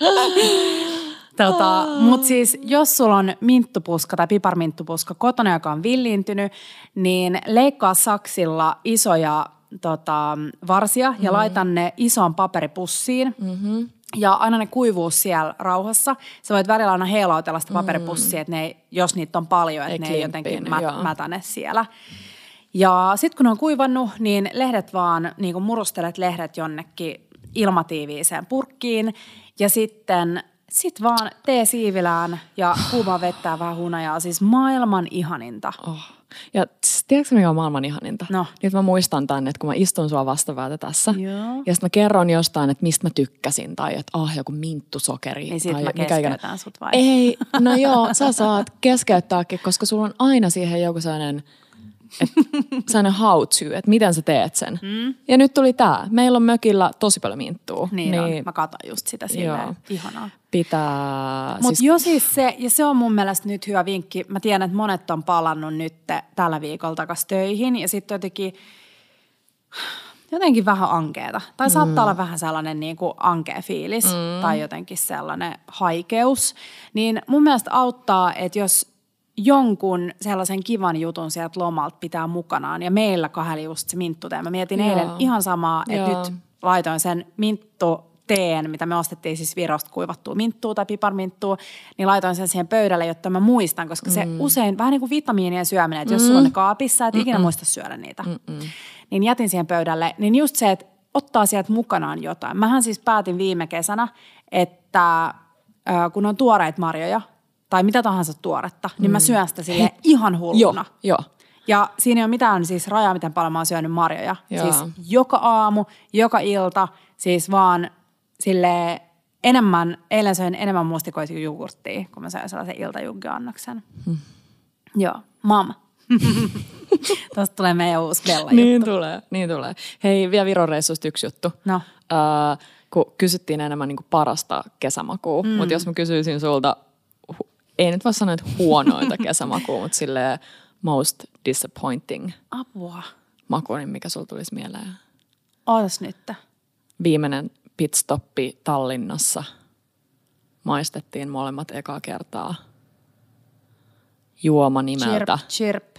Tota, Mutta siis jos sulla on minttupuska tai piparminttupuska kotona, joka on villiintynyt, niin leikkaa saksilla isoja tota, varsia ja laita ne isoon paperipussiin. Mm-hmm. Ja aina ne kuivuu siellä rauhassa. Sä voit välillä aina heilautella sitä paperipussia, että ne ei, jos niitä on paljon, että ne ei jotenkin klimppiin, mä, joo. mätäne siellä. Ja sitten kun ne on kuivannut, niin lehdet vaan, niin kuin murustelet lehdet jonnekin ilmatiiviiseen purkkiin. Ja sitten sit vaan tee siivilään ja kuumaa vettä vähän hunajaa. Siis maailman ihaninta. Oh. Ja tiedätkö mikä on maailman ihaninta? No. Nyt mä muistan tänne, että kun mä istun sua vastaväätä tässä. Joo. Ja sitten mä kerron jostain, että mistä mä tykkäsin. Tai että ah, joku minttusokeri. Niin sit tai mä mikä keskeytän sut vai? Ei, no joo, sä saat keskeyttääkin, koska sulla on aina siihen joku sellainen, sellainen how to, että miten sä teet sen. Mm. Ja nyt tuli tää. Meillä on mökillä tosi paljon minttua. Niin, niin on. Mä katon just sitä silleen. Joo. Ihanaa. Pitää... Mutta siis... siis se, ja se on mun mielestä nyt hyvä vinkki. Mä tiedän, että monet on palannut nyt tällä viikolla takas töihin ja sitten jotenkin jotenkin vähän ankeeta. Tai saattaa olla vähän sellainen niin kuin ankea fiilis mm. tai jotenkin sellainen haikeus. Niin mun mielestä auttaa, että jos jonkun sellaisen kivan jutun sieltä lomalta pitää mukanaan. Ja meillä kahdella just se minttutee. Mä mietin Joo. eilen ihan samaa, että Joo. nyt laitoin sen minttu teen, mitä me ostettiin siis Virosta kuivattua minttua tai piparminttua, niin laitoin sen siihen pöydälle, jotta mä muistan, koska se usein vähän niin kuin vitamiinien syöminen, että jos sulla on ne kaapissa, et ikinä muista syödä niitä, niin jätin siihen pöydälle. Niin just se, että ottaa sieltä mukanaan jotain. Mähän siis päätin viime kesänä, että kun on tuoreita marjoja tai mitä tahansa tuoretta, niin mä syön sitä sille ihan Joo, hulluna. joo. Ja siinä ei ole mitään siis rajaa, miten paljon mä oon syönyt marjoja. Joo. Siis joka aamu, joka ilta, siis vaan sille enemmän, eilen söin enemmän mustikoita jogurttia, kun mä söin sellaisen iltajuggeannoksen. Hmm. Joo, mam. Tuosta tulee meidän uusi Bella Niin tulee, niin tulee. Hei, vielä Viron reissusta yksi juttu. No. Öö, kun kysyttiin enemmän niin kuin parasta kesämakua. Mm. Mutta jos mä kysyisin sulta, ei nyt voi sanoa, että huonointa kesämakua, mutta silleen most disappointing Apua. maku, niin mikä sulla tulisi mieleen? Ootas nyt. Viimeinen pitstoppi Tallinnassa. Maistettiin molemmat ekaa kertaa. Juoma nimeltä. Chirp, chirp.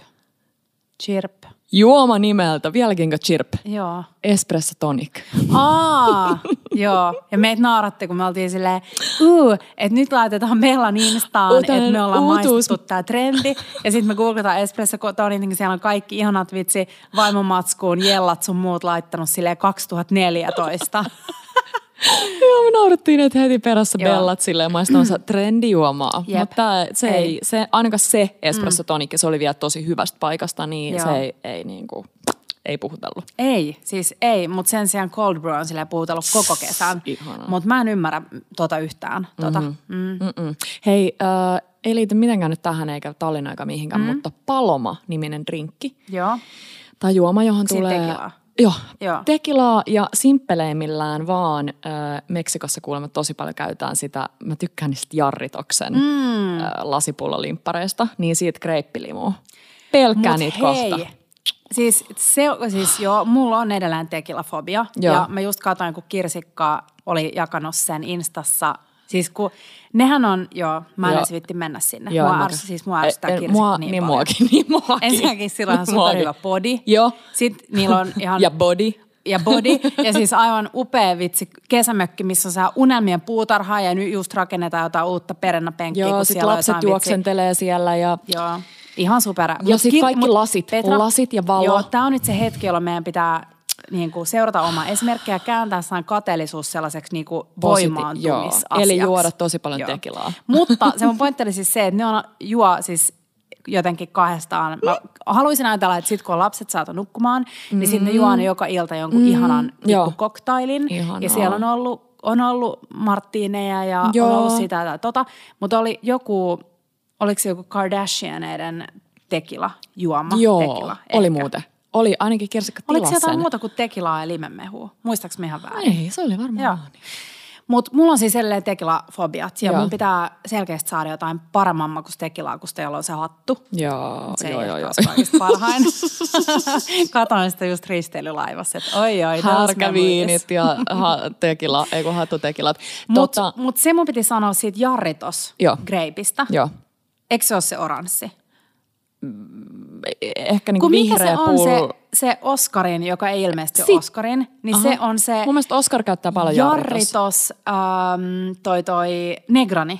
Chirp. Juoma nimeltä, vieläkinkö chirp? Joo. Espresso tonic. Aa, joo. Ja meitä naaratti, kun me oltiin silleen, uu, että nyt laitetaan Mellan Instaan, että me ollaan uutuus. maistettu tää trendi. Ja sitten me googletaan espresso tonic, niin siellä on kaikki ihanat vitsi vaimomatskuun, jellat sun muut laittanut silleen 2014. Joo, me naurattiin, että heti perässä Joo. bellat silleen maistamansa trendijuomaa. Jep. Mutta se ei, Ei. se, ainakaan se espresso tonic, se oli vielä tosi hyvästä paikasta, niin Joo. se ei, ei, niinku, ei puhutellut. Ei, siis ei, mutta sen sijaan cold brew on silleen puhutellut koko kesän. Mutta mä en ymmärrä tota yhtään. Tota. Mm-hmm. Mm. Mm-mm. Hei, äh, ei liity mitenkään nyt tähän eikä Tallinna eikä mihinkään, mm. mutta Paloma-niminen drinkki Joo. tai juoma, johon Sit tulee... tekilaa. Joo, Joo. tekilaa ja simppeleimmillään vaan äh, Meksikossa kuulemma tosi paljon käytetään sitä, mä tykkään niistä jarritoksen mm. äh, niin siitä kreippilimua. Pelkkää Mut niitä hei, kohta. Siis, se, siis joo, mulla on edelleen tekilafobia. Joo. Ja mä just katsoin, kun Kirsikka oli jakanut sen Instassa. Siis kun, nehän on, joo, mä en vitti mennä sinne. Joo, mua ärsyttää, siis mua en- Kirsikka mua, niin, niin muakin, niin muakin. Ensinnäkin sillä on Muakin. superhyvä body. Joo. Sitten niillä on ihan... Ja body. ja body. Ja siis aivan upea vitsi kesämökki, missä saa unelmien puutarhaa ja nyt just rakennetaan jotain uutta perennapenkkiä. Joo, sit lapset vitsi- juoksentelee siellä ja Joo, ihan super. Ja sit ki- kaikki lasit, lasit ja valo. Joo, tämä on nyt se hetki, jolloin meidän pitää niin kuin, seurata omaa esimerkkiä ja kääntää sellainen kateellisuus sellaiseksi niin kuin voimaantumisasiaksi. joo. Eli juoda tosi paljon tekilaa. Mutta se mun pointti oli siis se, että ne on, juo siis jotenkin kahdestaan. Mä haluaisin ajatella, että sit kun on lapset saatu nukkumaan, mm. niin sitten ne juo ne joka ilta jonkun mm. ihanan joo. koktailin. Ihanaa. Ja siellä on ollut, on ollut marttiineja ja Joo. on ollut sitä tai tota. Mutta oli joku, oliko se joku Kardashianeiden tekila, juoma, joo, tekila. oli ehkä. muuten. Oli ainakin Kirsikka Oliko se jotain muuta kuin tekilaa ja limenmehua? Muistaaks me ihan väärin? Ei, se oli varmaan. Joo. Mutta mulla on siis edelleen tekilafobiat ja Joo. mun pitää selkeästi saada jotain paremman makuista tekilaa, kun jolla on se hattu. Joo, Se joo, ei joo, joo. parhain. Katoin sitä just risteilylaivassa, että oi oi. Härkäviinit ja ha, tekila, ei kun hattutekilat. Mutta Tota, mut se mun piti sanoa siitä jarritos greipistä. joo. Eikö se ole se oranssi? Ehkä Kun mikä vihreä se on pullo. se, se Oscarin, joka ei ilmeisesti ole Oscarin, niin Aha. se on se Mun mielestä Oscar käyttää paljon jarritos. jarritos, ähm, toi toi Negroni.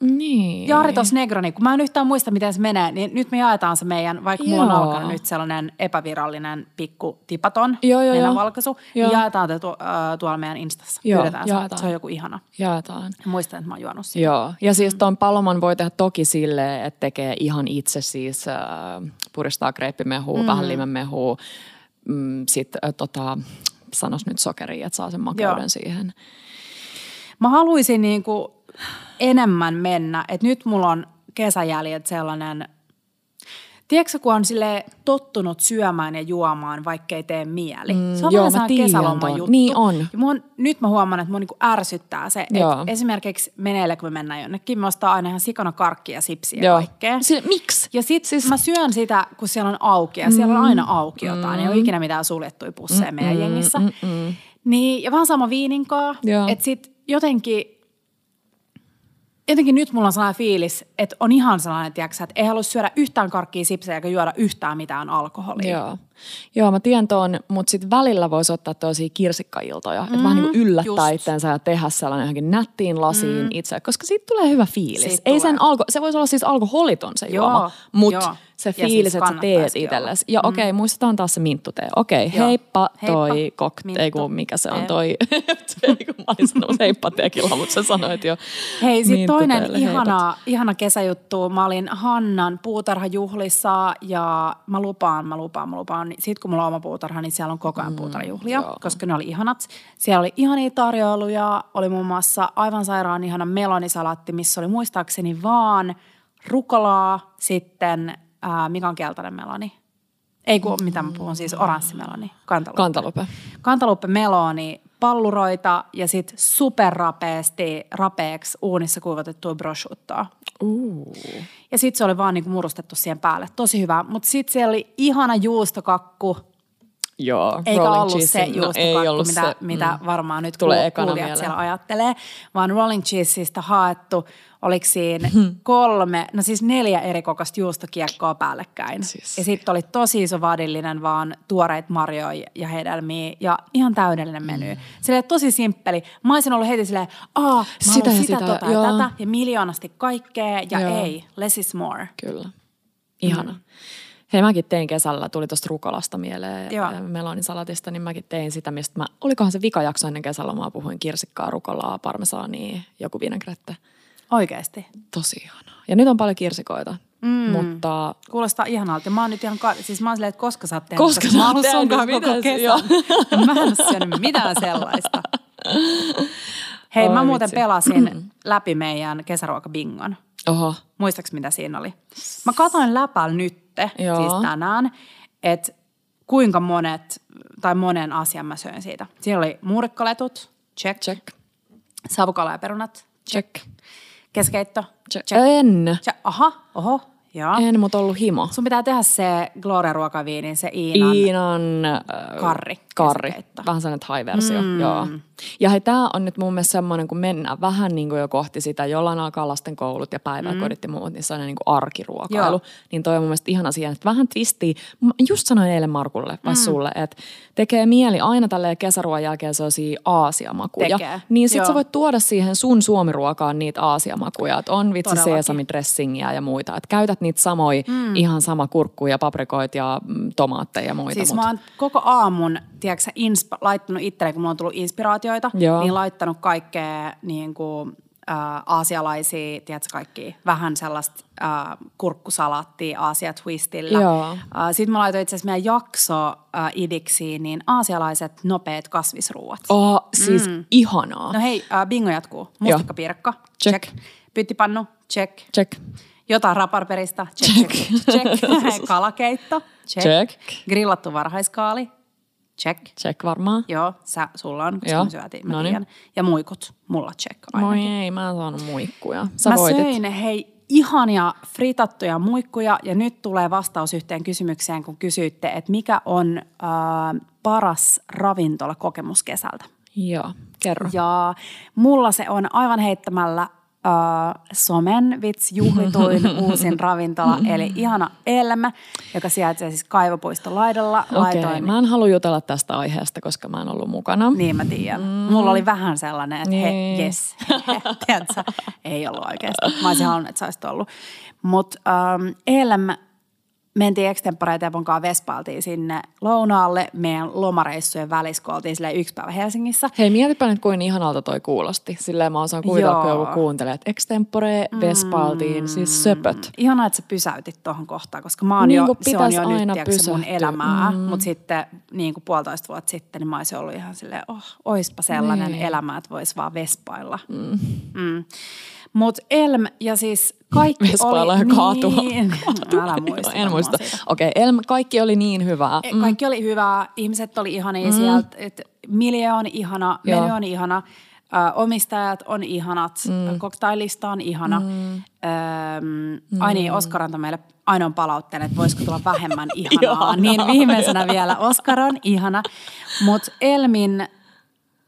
Niin. Jarritos Negroni, kun mä en yhtään muista, miten se menee, niin nyt me jaetaan se meidän, vaikka mulla on Joo. alkanut nyt sellainen epävirallinen pikku tipaton Joo, joo, joo. nenänvalkaisu, niin Joo. jaetaan te tu, äh, tuolla meidän Instassa. Joo, Pyydetään jaetaan. Se on joku ihana. Jaetaan. Muistan, että mä oon juonut sitä. Joo, ja siis tuon paloman voi tehdä toki silleen, että tekee ihan itse siis, äh, puristaa kreippimehua, mm. vähän limenmehua, mm, sitten äh, tota, sanos nyt sokeria, että saa sen makeuden Joo. siihen. Mä haluaisin niin kuin enemmän mennä, että nyt mulla on kesäjäljet sellainen, tiedätkö kun on sille tottunut syömään ja juomaan, vaikka ei tee mieli. Mm, se on joo, vähän juttu. Niin on. Ja mun, nyt mä huomaan, että mun niinku ärsyttää se, että esimerkiksi meneillä, kun me mennään jonnekin, me ostaa aina ihan sikana karkkia ja sipsiä ja kaikkea. Sille, miksi? Ja sit siis... mä syön sitä, kun siellä on auki ja siellä on aina auki jotain. Mm. Ei ole ikinä mitään suljettuja pusseja mm, meidän jengissä. Mm, mm. Niin, ja vähän sama viininkaa. Että sit jotenkin, jotenkin nyt mulla on sellainen fiilis, että on ihan sellainen, tiiäksä, että ei halua syödä yhtään karkkia sipsejä eikä juoda yhtään mitään alkoholia. Joo. Joo, mä tiedän tuon, mutta sitten välillä voisi ottaa tosia kirsikkailtoja, että vähän niin kuin yllättää just. itsensä ja tehdä sellainen johonkin nättiin lasiin mm. itse, koska siitä tulee hyvä fiilis. Siitä Ei tulee. sen alko, se voisi olla siis alkoholiton se Joo, juoma, mutta se siis fiilis, että sä teet itsellesi. Ja okei, okay, muistetaan taas se minttutee. Okei, okay, heippa, Heippa, toi minttu. kun mikä se on toi, ei kun mä olin sanonut heippa tekila, mutta sä sanoit jo Hei, sitten toinen ihana, ihana kesäjuttu. Mä olin Hannan puutarhajuhlissa ja mä lupaan, mä lupaan, mä lupaan. Sitten kun mulla on oma puutarha, niin siellä on koko ajan puutarhajuhlia, joo. koska ne oli ihanat. Siellä oli ihania tarjoiluja, oli muun muassa aivan sairaan ihana melonisalaatti, missä oli muistaakseni vaan rukolaa, sitten, ää, mikä on keltainen meloni? Ei kun, mitä mä puhun, siis oranssimeloni, kantalupe. Kantalupe. Kantaluppe meloni, palluroita ja sitten superrapeasti rapeeksi uunissa kuivatettua prosciuttoa. Uh. Ja sitten se oli vaan niinku murustettu siihen päälle. Tosi hyvä. Mutta sitten siellä oli ihana juustokakku. Joo, Eikä rolling ollut se cheese, no, juustokakku, ei ollut mitä, se, mitä varmaan nyt Tulee kuulijat mieleen. siellä ajattelee, vaan rolling cheeseista haettu, oliko siinä kolme, no siis neljä eri kokoista juustokiekkoa päällekkäin. Siis. Ja sitten oli tosi iso vadillinen vaan tuoreita marjoja ja hedelmiä ja ihan täydellinen meny. Mm. Silleen tosi simppeli. Mä olisin ollut heti silleen, aa, mä Sitä sitä, sitä, tota ja tätä ja miljoonasti kaikkea ja Joo. ei, less is more. Kyllä. Ihana. Mm. Hei, mäkin tein kesällä, tuli tuosta rukolasta mieleen Joo. melonisalatista, niin mäkin tein sitä, mistä mä, olikohan se vikajakso ennen kesällä, mä puhuin kirsikkaa, rukolaa, parmesaania, joku vinaigrette. Oikeasti. Tosi ihanaa. Ja nyt on paljon kirsikoita, mm. mutta Kuulostaa ihanalta. Mä oon nyt ihan, ka- siis mä oon silleen, että koska sä oot tehnyt, Koska sä mä oot tehnyt, koko mitäs? kesän. Mä en syönyt mitään sellaista. Hei, mä Oi muuten vitsi. pelasin läpi meidän kesäruokabingon. oho, Muistaaks mitä siinä oli? Mä katoin läpällä nytte, Joo. siis tänään, että kuinka monet, tai monen asian mä söin siitä. Siinä oli muurikkaletut, check. check, Savukala ja perunat, check, keskeitto, check. check. En, check. Aha, oho, joo. en, mutta ollut himo. Sun pitää tehdä se Gloria ruokaviinin, se Iinan. Iinan äh, Karri, Karri. Vähän sellainen thai-versio, mm. joo. Ja hei, tämä on nyt mun mielestä semmoinen, kun mennään vähän niin kuin jo kohti sitä, jollain alkaa lasten koulut ja päiväkodit mm. ja muut, niin se on niin kuin arkiruokailu. Joo. Niin toi on mun mielestä ihana siihen, että vähän twistii. Mä just sanoin eilen Markulle vai mm. sulle, että tekee mieli aina tälleen kesäruoan jälkeen sellaisia aasiamakuja. Tekee, Niin sit joo. sä voit tuoda siihen sun suomiruokaan niitä aasiamakuja. Että on vitsi sesamidressingiä ja muita. Että käytät niitä samoja, mm. ihan sama kurkkuja, paprikoita ja mm, tomaatteja ja muita. Siis mut- mä oon koko aamun, tiedätkö, insp- laittanut itselleni, kun mulla on tullut inspiraatioita, Joo. niin laittanut kaikkea niin kuin, äh, aasialaisia, tiedätkö, kaikki vähän sellaista äh, kurkkusalaattia Aasia twistillä. Joo. Äh, Sitten mä laitoin itse asiassa meidän jakso äh, idiksiin, niin aasialaiset nopeat kasvisruuat. Oh, siis mm. ihanaa. No hei, äh, bingo jatkuu. Mustikkapiirakka, Check. check. Pyttipannu, check. Check. Jotain raparperista, check, check, check. check. Kalakeitto, check. Check. Grillattu varhaiskaali, check. Check varmaan. Joo, sä, sulla on, koska Joo. me syötiin, mä Noniin. tiedän. Ja muikut, mulla check Moi ainakin. ei, mä en saanut muikkuja. Sä mä voitit. söin, hei, ihania fritattuja muikkuja ja nyt tulee vastaus yhteen kysymykseen, kun kysyitte, että mikä on äh, paras ravintolakokemus kesältä. Joo, kerro. Ja mulla se on aivan heittämällä äh, somen vits juhlituin uusin ravintola, eli ihana Elmä, joka sijaitsee siis Kaivopuiston laidalla. Okei, Laitoin mä en halua jutella tästä aiheesta, koska mä en ollut mukana. Niin mä tiedän. Mm. Mulla oli vähän sellainen, että he, Niin. yes, tiedätkö, ei ollut oikeasti. Mä olisin halunnut, että sä olisit ollut. Mutta ähm, eilen me mentiin kanssa Vespailtiin sinne lounaalle meidän lomareissujen välissä, kun oltiin yksi päivä Helsingissä. Hei, mietipä nyt, kuin ihanalta toi kuulosti. Silleen mä osaan kuvitella, kun joku kuuntelee, että extempore, Vespaltiin, siis söpöt. Ihanaa, että sä pysäytit tuohon kohtaan, koska mä oon Niin jo, se on jo nyt aina tiedätkö, se mun elämää. Mm. Mutta sitten niin kuin puolitoista vuotta sitten, niin mä olisin ollut ihan silleen, oh, oispa sellainen Niin. elämä, että vois vaan vespailla. Mm. Mm. Mutta Elm ja siis kaikki Vespailla oli ja kaatua. niin. Älä muista. en muista. Okei, okay, Elm, kaikki oli niin hyvää. E, Kaikki oli hyvää, ihmiset oli ihania mm. sieltä, et Milje on ihana, Joo. menu on ihana, ö, omistajat on ihanat, mm. koktailista on ihana. Mm. Öm, ai niin, Oskar antoi meille ainoan palautteen, että voisiko tulla vähemmän ihanaa. Ihanaa. niin viimeisenä vielä, Oskar on ihana. Mutta Elmin,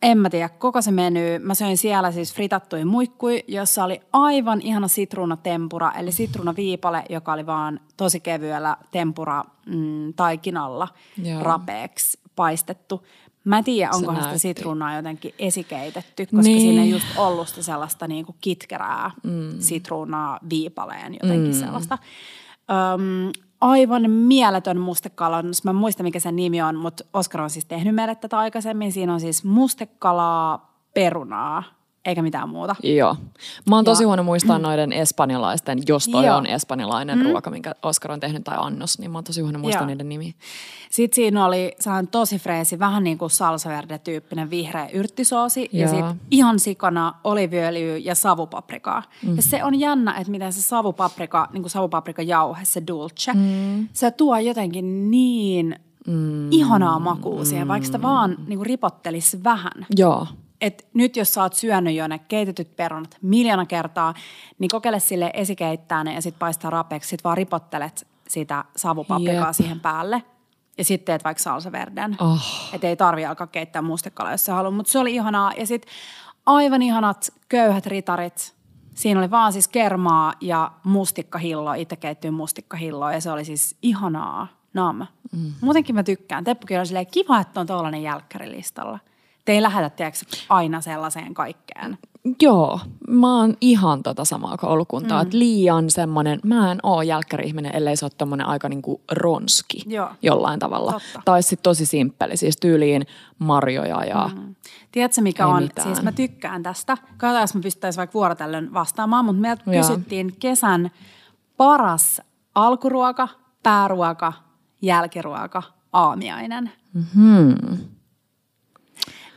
en mä tiedä, koko se meny. Mä söin siellä siis fritattuja muikkui, jossa oli aivan ihana sitruunatempura, eli sitruunaviipale, joka oli vaan tosi kevyellä tempura mm, taikinalla Joo. rapeeksi paistettu. Mä en tiedä, onkohan sitä sitruunaa jotenkin esikeitetty, koska Niin. siinä ei just ollut sitä sellaista niinku kitkerää mm. sitruunaa viipaleen, jotenkin mm. sellaista. Öm, aivan mieletön mustekalannus. Mä en muista, mikä sen nimi on, mutta Oskar on siis tehnyt meille tätä aikaisemmin. Siinä on siis mustekalaa, perunaa, eikä mitään muuta. Joo. Mä oon tosi Ja- huono muistaa noiden espanjalaisten, jos toi Joo. on espanjalainen mm. ruoka, minkä Oskar on tehnyt, tai annos, niin mä oon tosi huono muistaa Joo. niiden nimiä. Sitten siinä oli sellainen tosi freesi, vähän niin kuin salsa verde-tyyppinen vihreä yrttisoosi. Ja Joo. sitten ihan sikana oliviöljyä ja savupaprikaa. Mm. Ja se on jännä, että miten se savupaprika, niin kuin savupaprikajauhe, se dulce, mm. se tuo jotenkin niin mm. ihanaa makua siihen, vaikka sitä vaan niin kuin ripottelisi vähän. Joo. Et nyt jos sä oot syönyt jo ne keitetyt perunat miljoona kertaa, niin kokeile sille esikeittää ne ja sitten paistaa rapeeksi. Sitten vaan ripottelet sitä savupaprikaa Jep. siihen päälle. Ja sitten teet vaikka salsa verden. Oh. Että ei tarvi alkaa keittää mustekala, jos sä haluat. Mutta se oli ihanaa. Ja sitten aivan ihanat köyhät ritarit. Siinä oli vaan siis kermaa ja mustikkahilloa, itse keittyy mustikkahilloa. Ja se oli siis ihanaa. Nam. Mm. Muutenkin mä tykkään. Teppukin on silleen kiva, että on tuollainen jälkkärilistalla. Te ei lähetä, tiedätkö, aina sellaiseen kaikkeen. Joo, mä oon ihan tota samaa koulukuntaa, mm. että liian semmoinen, mä en oo jälkkäri-ihminen, ellei se ole tommonen aika niinku ronski Joo. jollain tavalla. Totta. Tai sitten tosi simppeli, siis tyyliin marjoja ja mm. Tiedätkö, mikä on? mitään. Siis mä tykkään tästä. Katsotaan, jos me pystyttäisiin vaikka vuorotellen vastaamaan, mutta meiltä Joo. kysyttiin kesän paras alkuruoka, pääruoka, jälkiruoka, aamiainen. hmm.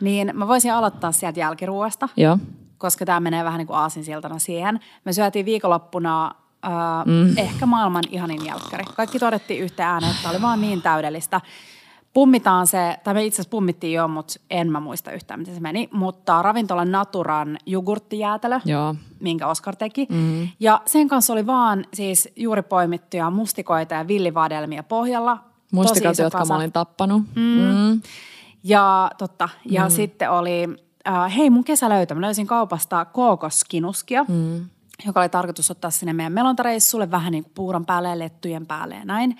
Niin mä voisin aloittaa sieltä jälkiruoasta, Joo. koska tämä menee vähän niin kuin aasinsiltana siihen. Me syötiin viikonloppuna äh, mm. ehkä maailman ihanin jälkkäri. Kaikki todettiin yhteen ääneen, että oli vaan niin täydellistä. Pummitaan se, tai me itse asiassa pummittiin jo, mutta en mä muista yhtään, miten se meni. Mutta ravintolan Naturan jogurttijäätelö, Joo. minkä Oskar teki. Mm. Ja sen kanssa oli vaan siis juuri poimittuja mustikoita ja villivadelmia pohjalla. Mustikat, jotka kasa. mä olin tappanut. Mm. Mm. Ja totta. Ja mm. sitten oli, äh, hei mun kesälöytö, mä löysin kaupasta kookoskinuskia, mm. joka oli tarkoitus ottaa sinne meidän melontareissulle vähän niin kuin puuron päälle ja lettujen päälle ja näin.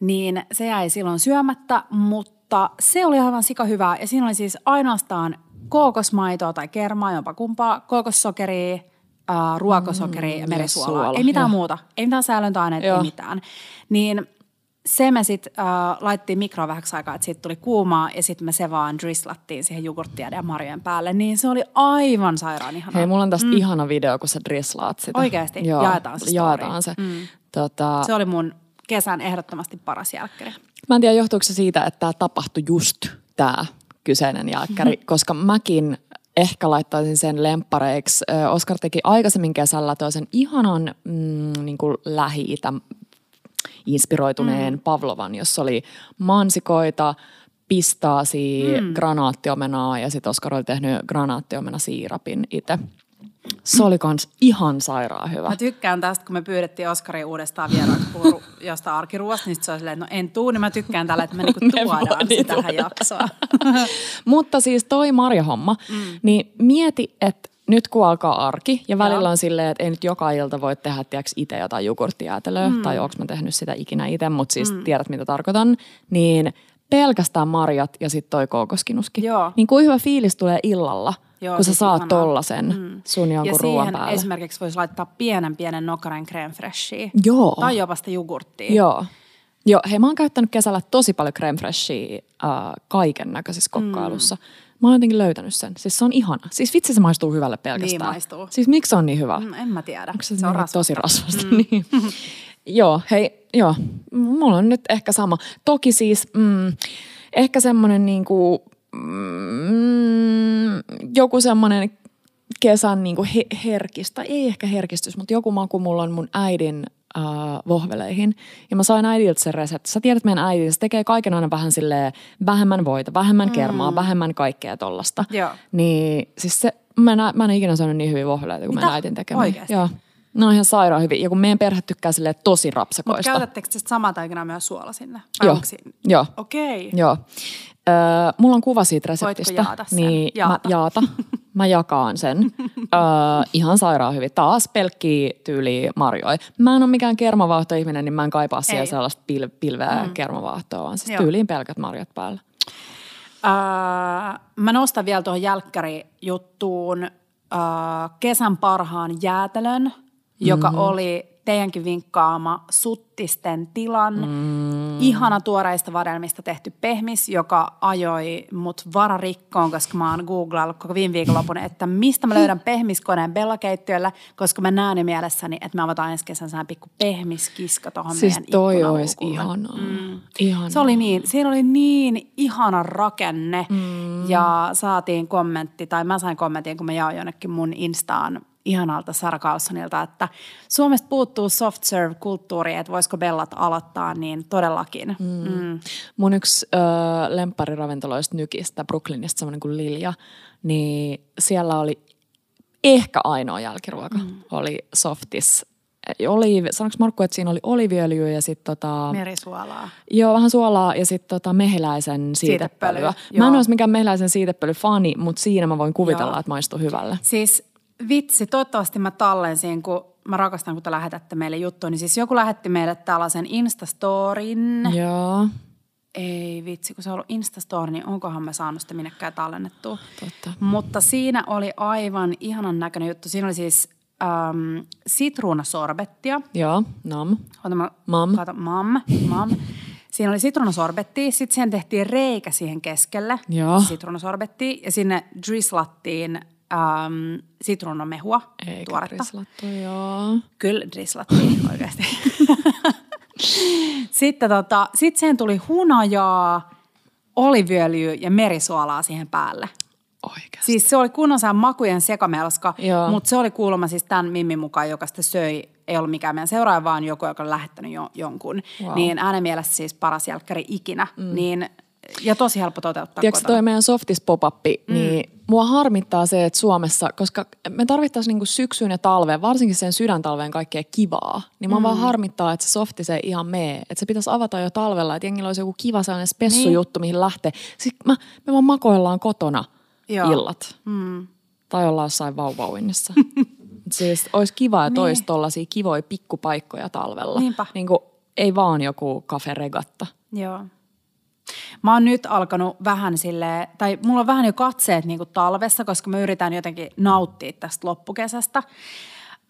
Niin se jäi silloin syömättä, mutta se oli aivan sika hyvää. Ja siinä oli siis ainoastaan kookosmaitoa tai kermaa, jopa kumpaa, kookossokeria, äh, ruokosokeria mm, ja merisuolaa. suola, ei mitään joo. muuta. Ei mitään säilöntäaineita, ei mitään. Niin se me sitten äh, laittiin mikroon vähäksi aikaa, että siitä tuli kuumaa ja sitten me se vaan drislattiin siihen jogurttia ja marjojen päälle. Niin se oli aivan sairaan ihanaa. Hei, mulla on tästä mm. ihana video, kun sä drislaat sitä. Oikeesti? Joo, Jaetaan se story. Jaetaan se. Mm. Tota, Se oli mun kesän ehdottomasti paras jälkkäri. Mä en tiedä, johtuuko se siitä, että tämä tapahtui just tämä kyseinen jälkkäri, koska mäkin ehkä laittaisin sen lemppareiksi. Oskar teki aikaisemmin kesällä toisen ihanan mm, niin kuin lähi-itä inspiroituneen mm. Pavlovan, jossa oli mansikoita, pistaasia, mm. granaattiomenaa ja sitten Oskar oli tehnyt granaattiomenä siirapin itse. Se oli kans ihan sairaan hyvä. Mä tykkään tästä, kun me pyydettiin Oskari uudestaan vieraaksi puhua jostain arkiruoasta, niin se on silleen, että no en tuu, niin mä tykkään tällä, että me niinku Me tuodaan voidaan se tähän jaksoon. Mutta siis toi marjahomma, mm. niin mieti, että nyt kun alkaa arki ja välillä Joo. on silleen, että ei nyt joka ilta voi tehdä tiiäks, itse jotain jogurttijäätelöä, mm. tai onko mä tehnyt sitä ikinä itse, mutta siis mm. tiedät mitä tarkoitan, niin pelkästään marjat ja sitten toi kookoskinuskin. Joo. Niin kuin hyvä fiilis tulee illalla, Joo, kun sä siis saat ihanaa. tollasen mm. sun Ja jonkun ruoan siihen päälle. esimerkiksi voisi laittaa pienen pienen nokaren creme freshia. Joo. Tai jopa sitä jogurttia. Joo. Joo, hei mä oon käyttänyt kesällä tosi paljon creme freshia äh, kaiken näköisessä kokkailussa. Mä oon jotenkin löytänyt sen. Siis se on ihana. Siis vitsi se maistuu hyvälle pelkästään. Niin maistuu. Siis miksi se on niin hyvä? Mm, En mä tiedä. Onko se, se on niin rasvasta. tosi rasvasta? Mm. Niin. joo, hei, joo. Mulla on nyt ehkä sama. Toki siis mm, ehkä semmoinen niinku, mm, joku semmoinen kesän niinku he, herkistä, ei ehkä herkistys, mutta joku maku mulla on mun äidin äh, vohveleihin. Ja mä sain äidiltä sen resepti. Sä tiedät meidän äiti, se tekee kaiken aina vähän silleen vähemmän voita, vähemmän kermaa, mm. vähemmän kaikkea tollasta. Joo. Niin siis se, mä en, mä en ikinä saanut niin hyviä vohveleita kuin Mitä? meidän äitin tekemään. Oikeesti? Joo. Ne on ihan sairaan hyvin. Ja kun meidän perhe tykkää silleen tosi Mutta rapsakoista. käytättekö te samaa taikinaa myös suola sinne? Vai Joo. onko? Joo. Okei. Joo. Öö, mulla on kuva siitä reseptistä. jaata sen? Niin Jaata. Mä jaata. Mä jakaan sen. öö, ihan sairaan hyvin. Taas pelkkiä tyyli marjoja. Mä en ole mikään kermavaahtoihminen, niin mä en kaipaa siellä sellaista pil- pilveä mm. kermavaahtoa, vaan siis Joo. tyyliin pelkät marjat päällä. Öö, mä nostan vielä tuohon jälkkärijuttuun öö, kesän parhaan jäätelön, joka Mhm. mm-hmm. oli teidänkin vinkkaama suttisten tilan. Mm. Ihana tuoreista vadelmista tehty pehmis, joka ajoi mut vararikkoon, koska mä oon googlaillut koko viime viikonlopun, että mistä mä löydän pehmiskoneen Bellakeittiöllä, koska mä näen jo mielessäni, että me avataan ensi kesän sään pikku pehmiskiska tuohon Siis meidän toi olisi ihanaa. Mm. ihanaa. Se oli niin, siinä oli niin ihana rakenne mm. ja saatiin kommentti, tai mä sain kommentin, kun mä jaoin jonnekin mun Instaan ihanalta Sara Carlsonilta, että Suomesta puuttuu soft serve-kulttuuri, että voisiko Bellat aloittaa, niin todellakin. Mm. Mm. Mun yksi ö, lemppariravintoloista Nykistä, Brooklynista, semmoinen kuin Lilja, niin siellä oli ehkä ainoa jälkiruoka, mm. oli softis oliivi, sanoinko Markku, että siinä oli oliviöljyä ja sitten tota... Merisuolaa. Joo, vähän suolaa ja sitten tota mehiläisen siitepölyä. Siitepöly, mä en olisi mikään mehiläisen siitepölyfani, mutta siinä mä voin kuvitella, joo. että maistuu hyvälle. Siis vitsi, toivottavasti mä tallensin, kun mä rakastan, kun te lähetätte meille juttuja, niin siis joku lähetti meille tällaisen Instastorin. Joo. Ei vitsi, kun se on ollut Instastory, niin onkohan me saanut sitä minnekään tallennettua. Totta. Mutta siinä oli aivan ihanan näköinen juttu. Siinä oli siis ähm, sitruunasorbettia. Joo, nam. Ota, mä, Mam. Kato, mam, mam. Siinä oli sitruunasorbettia, sitten siihen tehtiin reikä siihen keskelle Joo. sitruunasorbettia ja sinne drislattiin ähm, sitruunamehua, Eikä tuoretta. rislattu, joo. Kyllä drislattiin oikeasti. sitten tota, sit siihen tuli hunajaa, oliviöljyä ja merisuolaa siihen päälle. Oikeasti. Siis se oli kunnon sään makujen sekamelska, mutta se oli kuulemma siis tämän Mimmin mukaan, joka sitä söi, ei ollut mikään meidän seuraaja, vaan joku, joka on lähettänyt jo, jonkun. Wow. Niin hänen mielestä siis paras jälkkäri ikinä. Mm. Niin, ja tosi helppo toteuttaa Tiedätkö kotona. toi meidän softis pop mm. niin mua harmittaa se, että Suomessa, koska me tarvittaisiin niinku syksyyn ja talveen, varsinkin sen sydäntalveen kaikkea kivaa, niin mua mm. vaan harmittaa, että se softi se ei ihan mee. Että se pitäisi avata jo talvella, että jengillä olisi joku kiva sellainen spessujuttu, mihin lähtee. Sitten mä, me vaan makoillaan kotona Joo. illat. Mm. Tai ollaan jossain vauvauinnissa. siis olisi kiva, että Niin. olisi tollaisia kivoja pikkupaikkoja talvella. Niinpä. Niin kuin, ei vaan joku kaferegatta. Joo. Mä oon nyt alkanut vähän sille, tai mulla on vähän jo katseet niin kuin talvessa, koska mä yritän jotenkin nauttia tästä loppukesästä.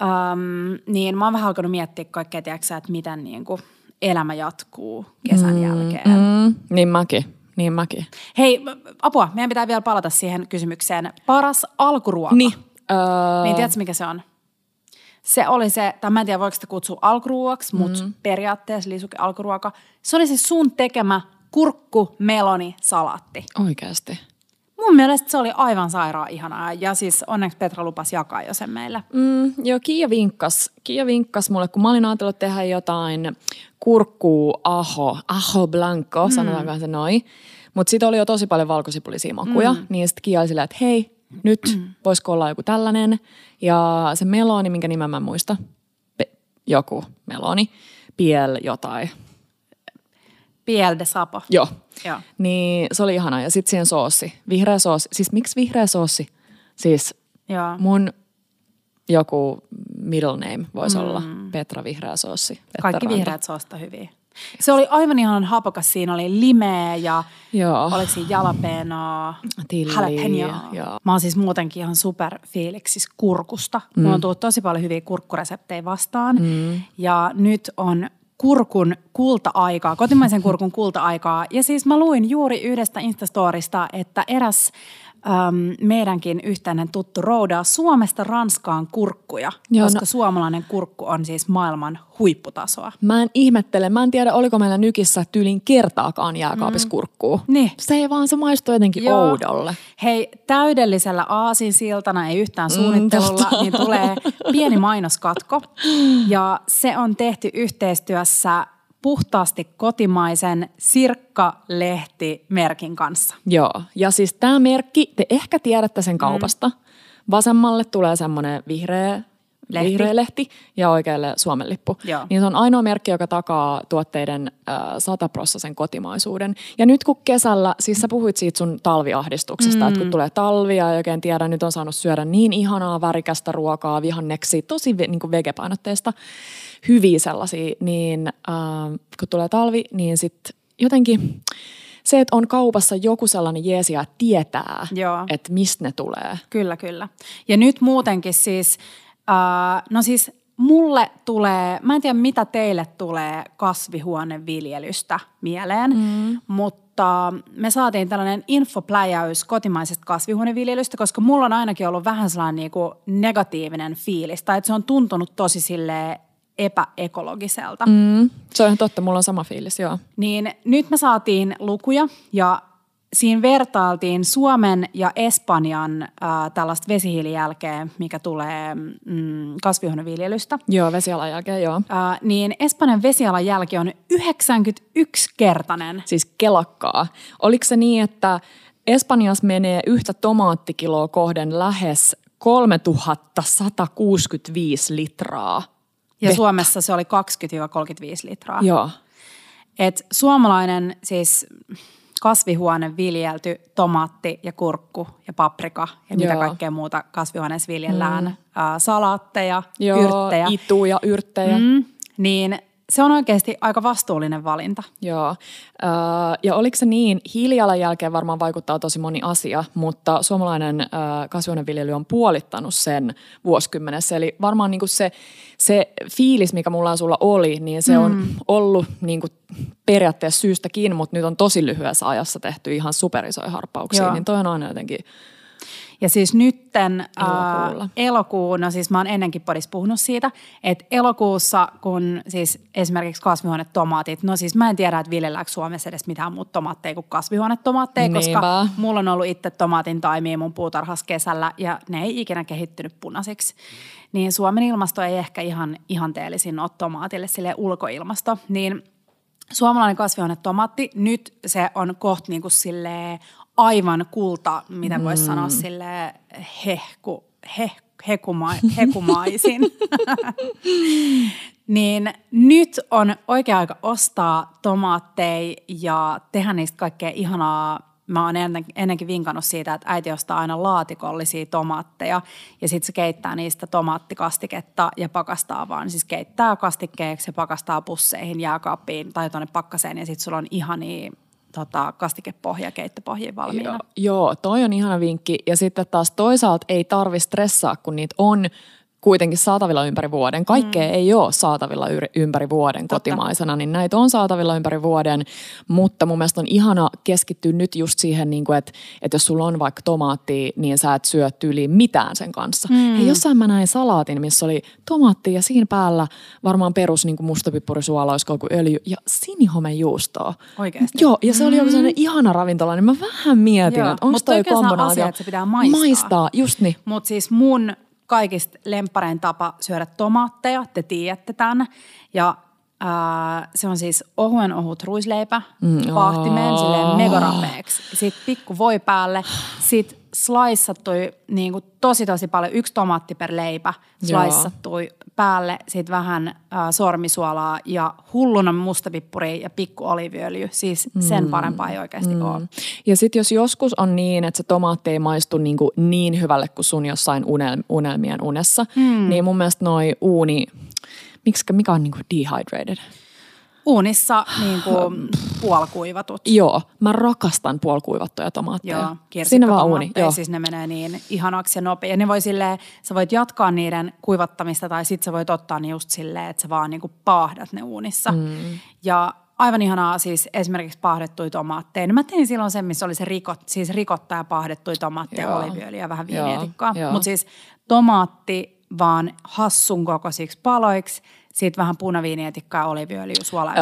Öm, niin mä oon vähän alkanut miettiä kaikkea, tiedätkö, että miten niin kuin elämä jatkuu kesän mm, jälkeen. Mm. Mm, niin mäkin. Niin mäkin. Hei, apua, meidän pitää vielä palata siihen kysymykseen. Paras alkuruoka. Niin. Öö, Niin tiedätkö, mikä se on? Se oli se, tai mä en tiedä voiko sitä kutsua alkuruoaksi, mutta periaatteessa lisuke alkuruoka. Se oli se sun tekemä kurkku, meloni, salaatti. Oikeasti. Mun mielestä se oli aivan sairaan ihanaa ja siis onneksi Petra lupasi jakaa jo sen meille. Mm, joo, Kiia vinkkas. Kiia vinkkas mulle, kun mä olin ajatellut tehdä jotain kurkkuu aho, aho blanco, mm. sanotaanko se noin. Mutta sitten oli jo tosi paljon valkosipulisia makuja, mm. niin sitten Kiia oli että hei, nyt mm. voisiko olla joku tällainen. Ja se meloni, minkä nimen mä en muista, Pe- joku meloni, piel jotain. Piel de sapo. Joo. Joo. Niin se oli ihana. Ja sitten siihen soossi. Vihreä soossi. Siis miksi vihreä soossi? Siis Joo. mun joku middle name voisi mm. olla Petra Vihreä soossi. Petra Kaikki Ranta. vihreät soosta hyviä. Se oli aivan ihanan hapokas. Siinä oli limeä ja Joo. oliko siinä jalapenoa, joo. Mä oon siis muutenkin ihan super fiiliksissä kurkusta. Mm. Mulla on tullut tosi paljon hyviä kurkkureseptejä vastaan. Mm. Ja nyt on kurkun kulta-aikaa, kotimaisen kurkun kulta-aikaa. Ja siis mä luin juuri yhdestä Instastorista, että eräs äm, meidänkin yhteinen tuttu roudaa Suomesta Ranskaan kurkkuja, Joo, koska no- suomalainen kurkku on siis maailman huipputasoa. Mä en ihmettele, mä en tiedä oliko meillä nykissä tyylin kertaakaan jääkaapissa mm. kurkkuu. Niin. Se ei vaan, se maistuu jotenkin Joo. oudolle. Hei, täydellisellä aasinsiltana, ei yhtään suunnittelulla, totta. niin tulee pieni mainoskatko. Ja se on tehty yhteistyössä puhtaasti kotimaisen Sirkka-lehti-merkin kanssa. Joo, ja siis tämä merkki, te ehkä tiedätte sen kaupasta. Mm. Vasemmalle tulee semmoinen vihreä Lehti. vihreä lehti ja oikealle Suomen lippu. Joo. Niin se on ainoa merkki, joka takaa tuotteiden äh, sataprossaisen kotimaisuuden. Ja nyt kun kesällä, siis sä puhuit siitä sun talviahdistuksesta, mm. että kun tulee talvi ja ei oikein tiedä, nyt on saanut syödä niin ihanaa värikästä ruokaa, vihanneksia, tosi ve, niin kuin vegepainotteista, hyviä sellaisia, niin äh, kun tulee talvi, niin sitten jotenkin se, että on kaupassa joku sellainen jeesi ja tietää, Joo. että mistä ne tulee. Kyllä, kyllä. Ja nyt muutenkin siis, äh, no siis mulle tulee, mä en tiedä mitä teille tulee kasvihuoneviljelystä mieleen, mm. mutta me saatiin tällainen infopläjäys kotimaisesta kasvihuoneviljelystä, koska mulla on ainakin ollut vähän sellainen niinku negatiivinen fiilis, tai että se on tuntunut tosi silleen epäekologiselta. Mm, se on ihan totta, mulla on sama fiilis, joo. Niin nyt me saatiin lukuja ja siinä vertailtiin Suomen ja Espanjan äh, tällaista vesihiilijälkeä, mikä tulee mm, kasvihuoneviljelystä. Joo, vesialan jälkeen, joo. Äh, niin Espanjan vesialan jälki on 91-kertainen. Siis kelakkaa. Oliko se niin, että Espanjassa menee yhtä tomaattikiloa kohden lähes 3165 litraa? Ja vettä. Suomessa se oli 20-35 litraa. Joo. Et suomalainen siis kasvihuone viljelty tomaatti ja kurkku ja paprika ja mitä Joo. kaikkea muuta kasvihuoneessa viljellään, mm. salaatteja, Joo, yrttejä, ituja, yrttejä. Mm. mm, niin se on oikeasti aika vastuullinen valinta. Joo. Öö, ja oliko se niin, hiilijalanjälkeen varmaan vaikuttaa tosi moni asia, mutta suomalainen öö, kasvihuoneviljely on puolittanut sen vuosikymmenessä. Eli varmaan niinku se, se fiilis, mikä mulla on sulla oli, niin se mm. on ollut niinku periaatteessa syystäkin, mutta nyt on tosi lyhyessä ajassa tehty ihan superisoja harppauksia. Joo. Niin toi on aina jotenkin, Ja siis nytten Elokuulla. ää, elokuun, no siis mä oon ennenkin podissa puhunut siitä, että elokuussa kun siis esimerkiksi kasvihuonetomaatit, no siis mä en tiedä, että viljelläänkö Suomessa edes mitään muuta tomaatteja kuin kasvihuonetomaatteja, koska Niinpä. mulla on ollut itse tomaatin taimia mun puutarhassa kesällä ja ne ei ikinä kehittynyt punaisiksi. Niin Suomen ilmasto ei ehkä ihan ihanteellisin ole tomaatille, sille ulkoilmasto, niin suomalainen kasvihuonetomaatti, nyt se on kohta niin kuin silleen aivan kulta, mitä voisi mm. sanoa sille hehku, heh, hekuma, hekumaisin. niin nyt on oikea aika ostaa tomaatteja ja tehdä niistä kaikkea ihanaa. Mä oon ennen, ennenkin vinkannut siitä, että äiti ostaa aina laatikollisia tomaatteja ja sitten se keittää niistä tomaattikastiketta ja pakastaa vaan. Siis keittää kastikkeeksi ja pakastaa pusseihin, jääkaappiin tai tuonne pakkaseen ja sitten sulla on ihania tota, kastikepohja, keittopohjia valmiina. Joo, joo, toi on ihana vinkki. Ja sitten taas toisaalta ei tarvi stressaa, kun niitä on kuitenkin saatavilla ympäri vuoden. Kaikkea mm. ei ole saatavilla ympäri vuoden Totta. kotimaisena, niin näitä on saatavilla ympäri vuoden, mutta mun mielestä on ihana keskittyä nyt just siihen, niin kuin, että, että jos sulla on vaikka tomaatti, niin sä et syö tyyliin mitään sen kanssa. Mm. Hei, jossain mä näin salaatin, missä oli tomaatti ja siinä päällä varmaan perus niin kuin mustapippurisuola, olisiko joku öljy ja sinihomejuustoa. Oikeesti? Joo, ja se oli joku sellainen ihana ravintola, niin mä vähän mietin, Joo, että onko toi kombinaatio. asia, että se pitää maistaa. Maistaa, just niin. Mutta siis mun kaikista lemparein tapa syödä tomaatteja, te tiedätte tämän. Ja ää, se on siis ohuen ohut ruisleipä, mm, paahtimeen silleen megarapeeksi. Sitten pikku voi päälle, sitten sliceattui niin kuin tosi tosi paljon, yksi tomaatti per leipä, Joo. sliceattui päälle, sitten vähän ää, sormisuolaa ja hulluna mustapippuri ja pikku oliiviöljy. Siis sen parempaa ei oikeasti mm. ole. Ja sitten jos joskus on niin, että se tomaatti ei maistu niin, kuin niin hyvälle kuin sun jossain unel, unelmien unessa, mm. niin mun mielestä noi uuni, miksikä, mikä on niin kuin dehydrated? Uunissa niin kuin puolikuivatut. Joo, mä rakastan puolikuivattuja tomaatteja. Joo, Sinne vaan uuni, joo. siis ne menee niin ihanaksi ja nopea. Ja ne voi silleen, sä voit jatkaa niiden kuivattamista tai sit sä voit ottaa ne just silleen, että sä vaan niinku paahdat ne uunissa. Mm. Ja aivan ihanaa siis esimerkiksi paahdettuja tomaatteja. No mä tein silloin sen, missä oli se rikot, siis rikottaa ja paahdettuja tomaatteja, Joo. oliiviöljyä ja vähän viinietikkaa. Mutta siis tomaatti vaan hassun kokoisiksi paloiksi, sitten vähän punaviinietikkaa ja oliiviöljyä suolaa.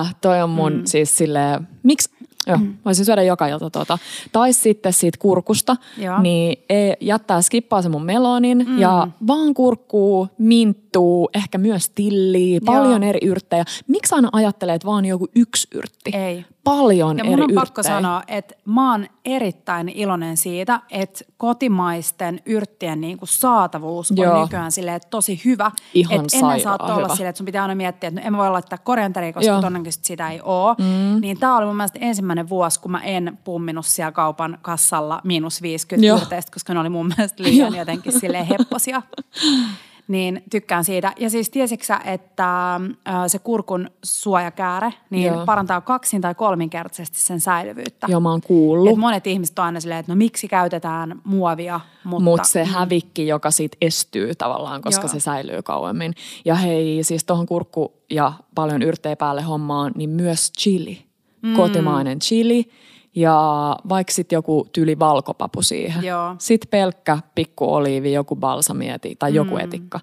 Ah, toi on mun mm. siis silleen, miksi, joo, mm. voisin syödä joka ilta tota. Tai sitten siitä kurkusta, Joo. niin ei, jättää skippaa se mun melonin mm. ja vaan kurkkuu, minttuu, ehkä myös tilliä, paljon Joo. eri yrttejä. Miksi aina ajattelee, että vaan joku yksi yrtti? Ei. Paljon Ja eri mun on yrttejä. pakko sanoa, että mä oon erittäin iloinen siitä, että kotimaisten yrttien niin kuin saatavuus on Joo. nykyään silleen, että tosi hyvä. Ihan Et ennen sairaan saat olla silleen, että sun pitää aina miettiä, että no en mä voi laittaa korianteria, koska Joo. todennäköisesti sitä ei ole. Mm. Niin tää oli mun mielestä ensimmäinen vuosi, kun mä en pumminut siellä kaupan kassalla miinus 50 Joo. yrteistä, koska ne oli mun mielestä liian jotenkin silleen hepposia. Niin tykkään siitä. Ja siis tiesitkö sä, että se kurkun suojakääre niin Joo. parantaa kaksin- tai kolminkertaisesti sen säilyvyyttä. Joo, mä oon kuullut. Et monet ihmiset on aina silleen, että no miksi käytetään muovia, mutta... Mutta se hävikki, joka siitä estyy tavallaan, koska Joo. se säilyy kauemmin. Ja hei, siis tuohon kurkku ja paljon yrttejä päälle hommaan, niin myös chili. Mm. Kotimainen chili ja vaikka sitten joku tyli valkopapu siihen. Joo. Sitten pelkkä pikku oliivi, joku balsamieti tai joku Mm. etikka.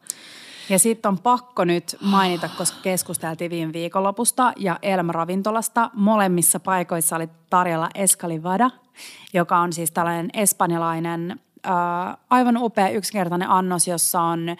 Ja sitten on pakko nyt mainita, koska keskusteltiin viime viikonlopusta ja Elm Ravintolasta. Molemmissa paikoissa oli tarjolla Escalivada, joka on siis tällainen espanjalainen, äh, aivan upea yksinkertainen annos, jossa on äh,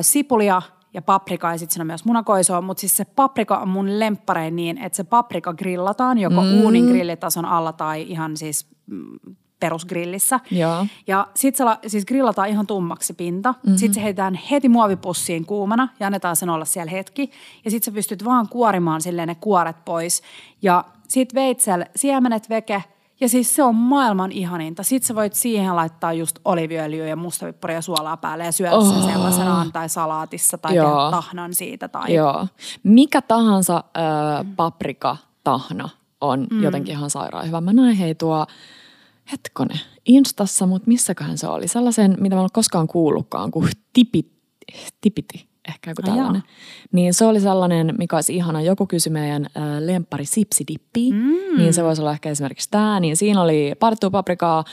sipulia ja paprika ja sitten siinä on myös munakoisoa, mutta siis se paprika on mun lempparein niin, että se paprika grillataan joko mm. uunin grillitason alla tai ihan siis mm, perusgrillissä. Joo. Ja sitten se siis grillataan ihan tummaksi pinta. Mm-hmm. Sitten se heitetään heti muovipussiin kuumana ja annetaan sen olla siellä hetki. Ja sitten sä pystyt vaan kuorimaan silleen ne kuoret pois. Ja sitten veitsel siemenet veke ja siis se on maailman ihaninta. Sitten sä voit siihen laittaa just oliviöljyä ja mustavippuria ja suolaa päälle ja syödä oh. sen sellaisenaan tai salaatissa tai Joo. tehdä tahnan siitä. Tai... Joo. Mikä tahansa äh, paprika tahna on mm. jotenkin ihan sairaan hyvä. Mä näin hei tuo hetkone, Instassa, mutta missäköhän se oli? Sellaisen, mitä mä en ole koskaan kuullutkaan, kuin tipit, tipiti, ehkä joku tällainen. Niin se oli sellainen, mikä olisi ihana. Joku kysyi meidän äh, lemppari sipsidippi, mm. niin se voisi olla ehkä esimerkiksi tämä. Niin siinä oli partuu paprikaa,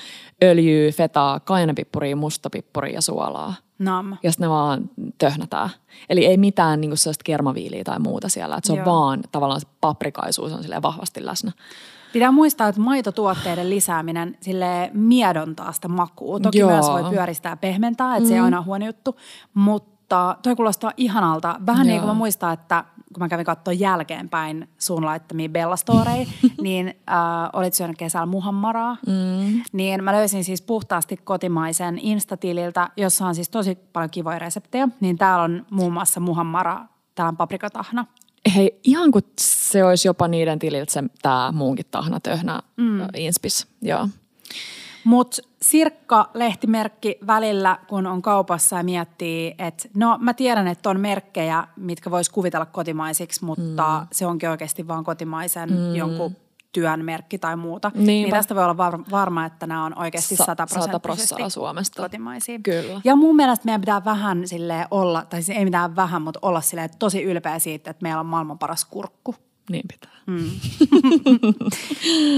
öljyä, fetaa, kainapippuria, mustapippuria ja suolaa. Nam. Ja sitten ne vaan töhnätään. Eli ei mitään niinku sellaista kermaviiliä tai muuta siellä. Että se Joo. on vaan tavallaan se paprikaisuus on vahvasti läsnä. Pitää muistaa, että maitotuotteiden lisääminen sille miedontaa sitä makua. Toki Joo. myös voi pyöristää pehmentää, että mm. se ei mm. aina huono juttu, mutta toi kuulostaa ihanalta. Vähän Joo. niin kuin mä muistan, että kun mä kävin katsoa jälkeenpäin sun laittamia Bella-storeja, niin äh, olit syönyt kesällä muhammaraa. Mm. Niin mä löysin siis puhtaasti kotimaisen Instatililtä, jossa on siis tosi paljon kivoja reseptejä. Niin täällä on muun muassa muhammara, tää on paprikatahna – hei, ihan kuin se olisi jopa niiden tililtä se, tämä muunkin tahna töhnä mm. inspis. Joo. Mutta Sirkka-lehtimerkki välillä, kun on kaupassa ja miettii, että no mä tiedän, että on merkkejä, mitkä vois kuvitella kotimaisiksi, mutta mm. se onkin oikeasti vaan kotimaisen mm. jonkun työn merkki tai muuta. Niinpä. Niin tästä voi olla varma, että nämä on oikeasti sataprosenttisesti Suomesta. kotimaisia. Kyllä. Ja mun mielestä meidän pitää vähän sille olla, tai siis ei mitään vähän, mutta olla sille tosi ylpeä siitä, että meillä on maailman paras kurkku. Niin pitää. Mm.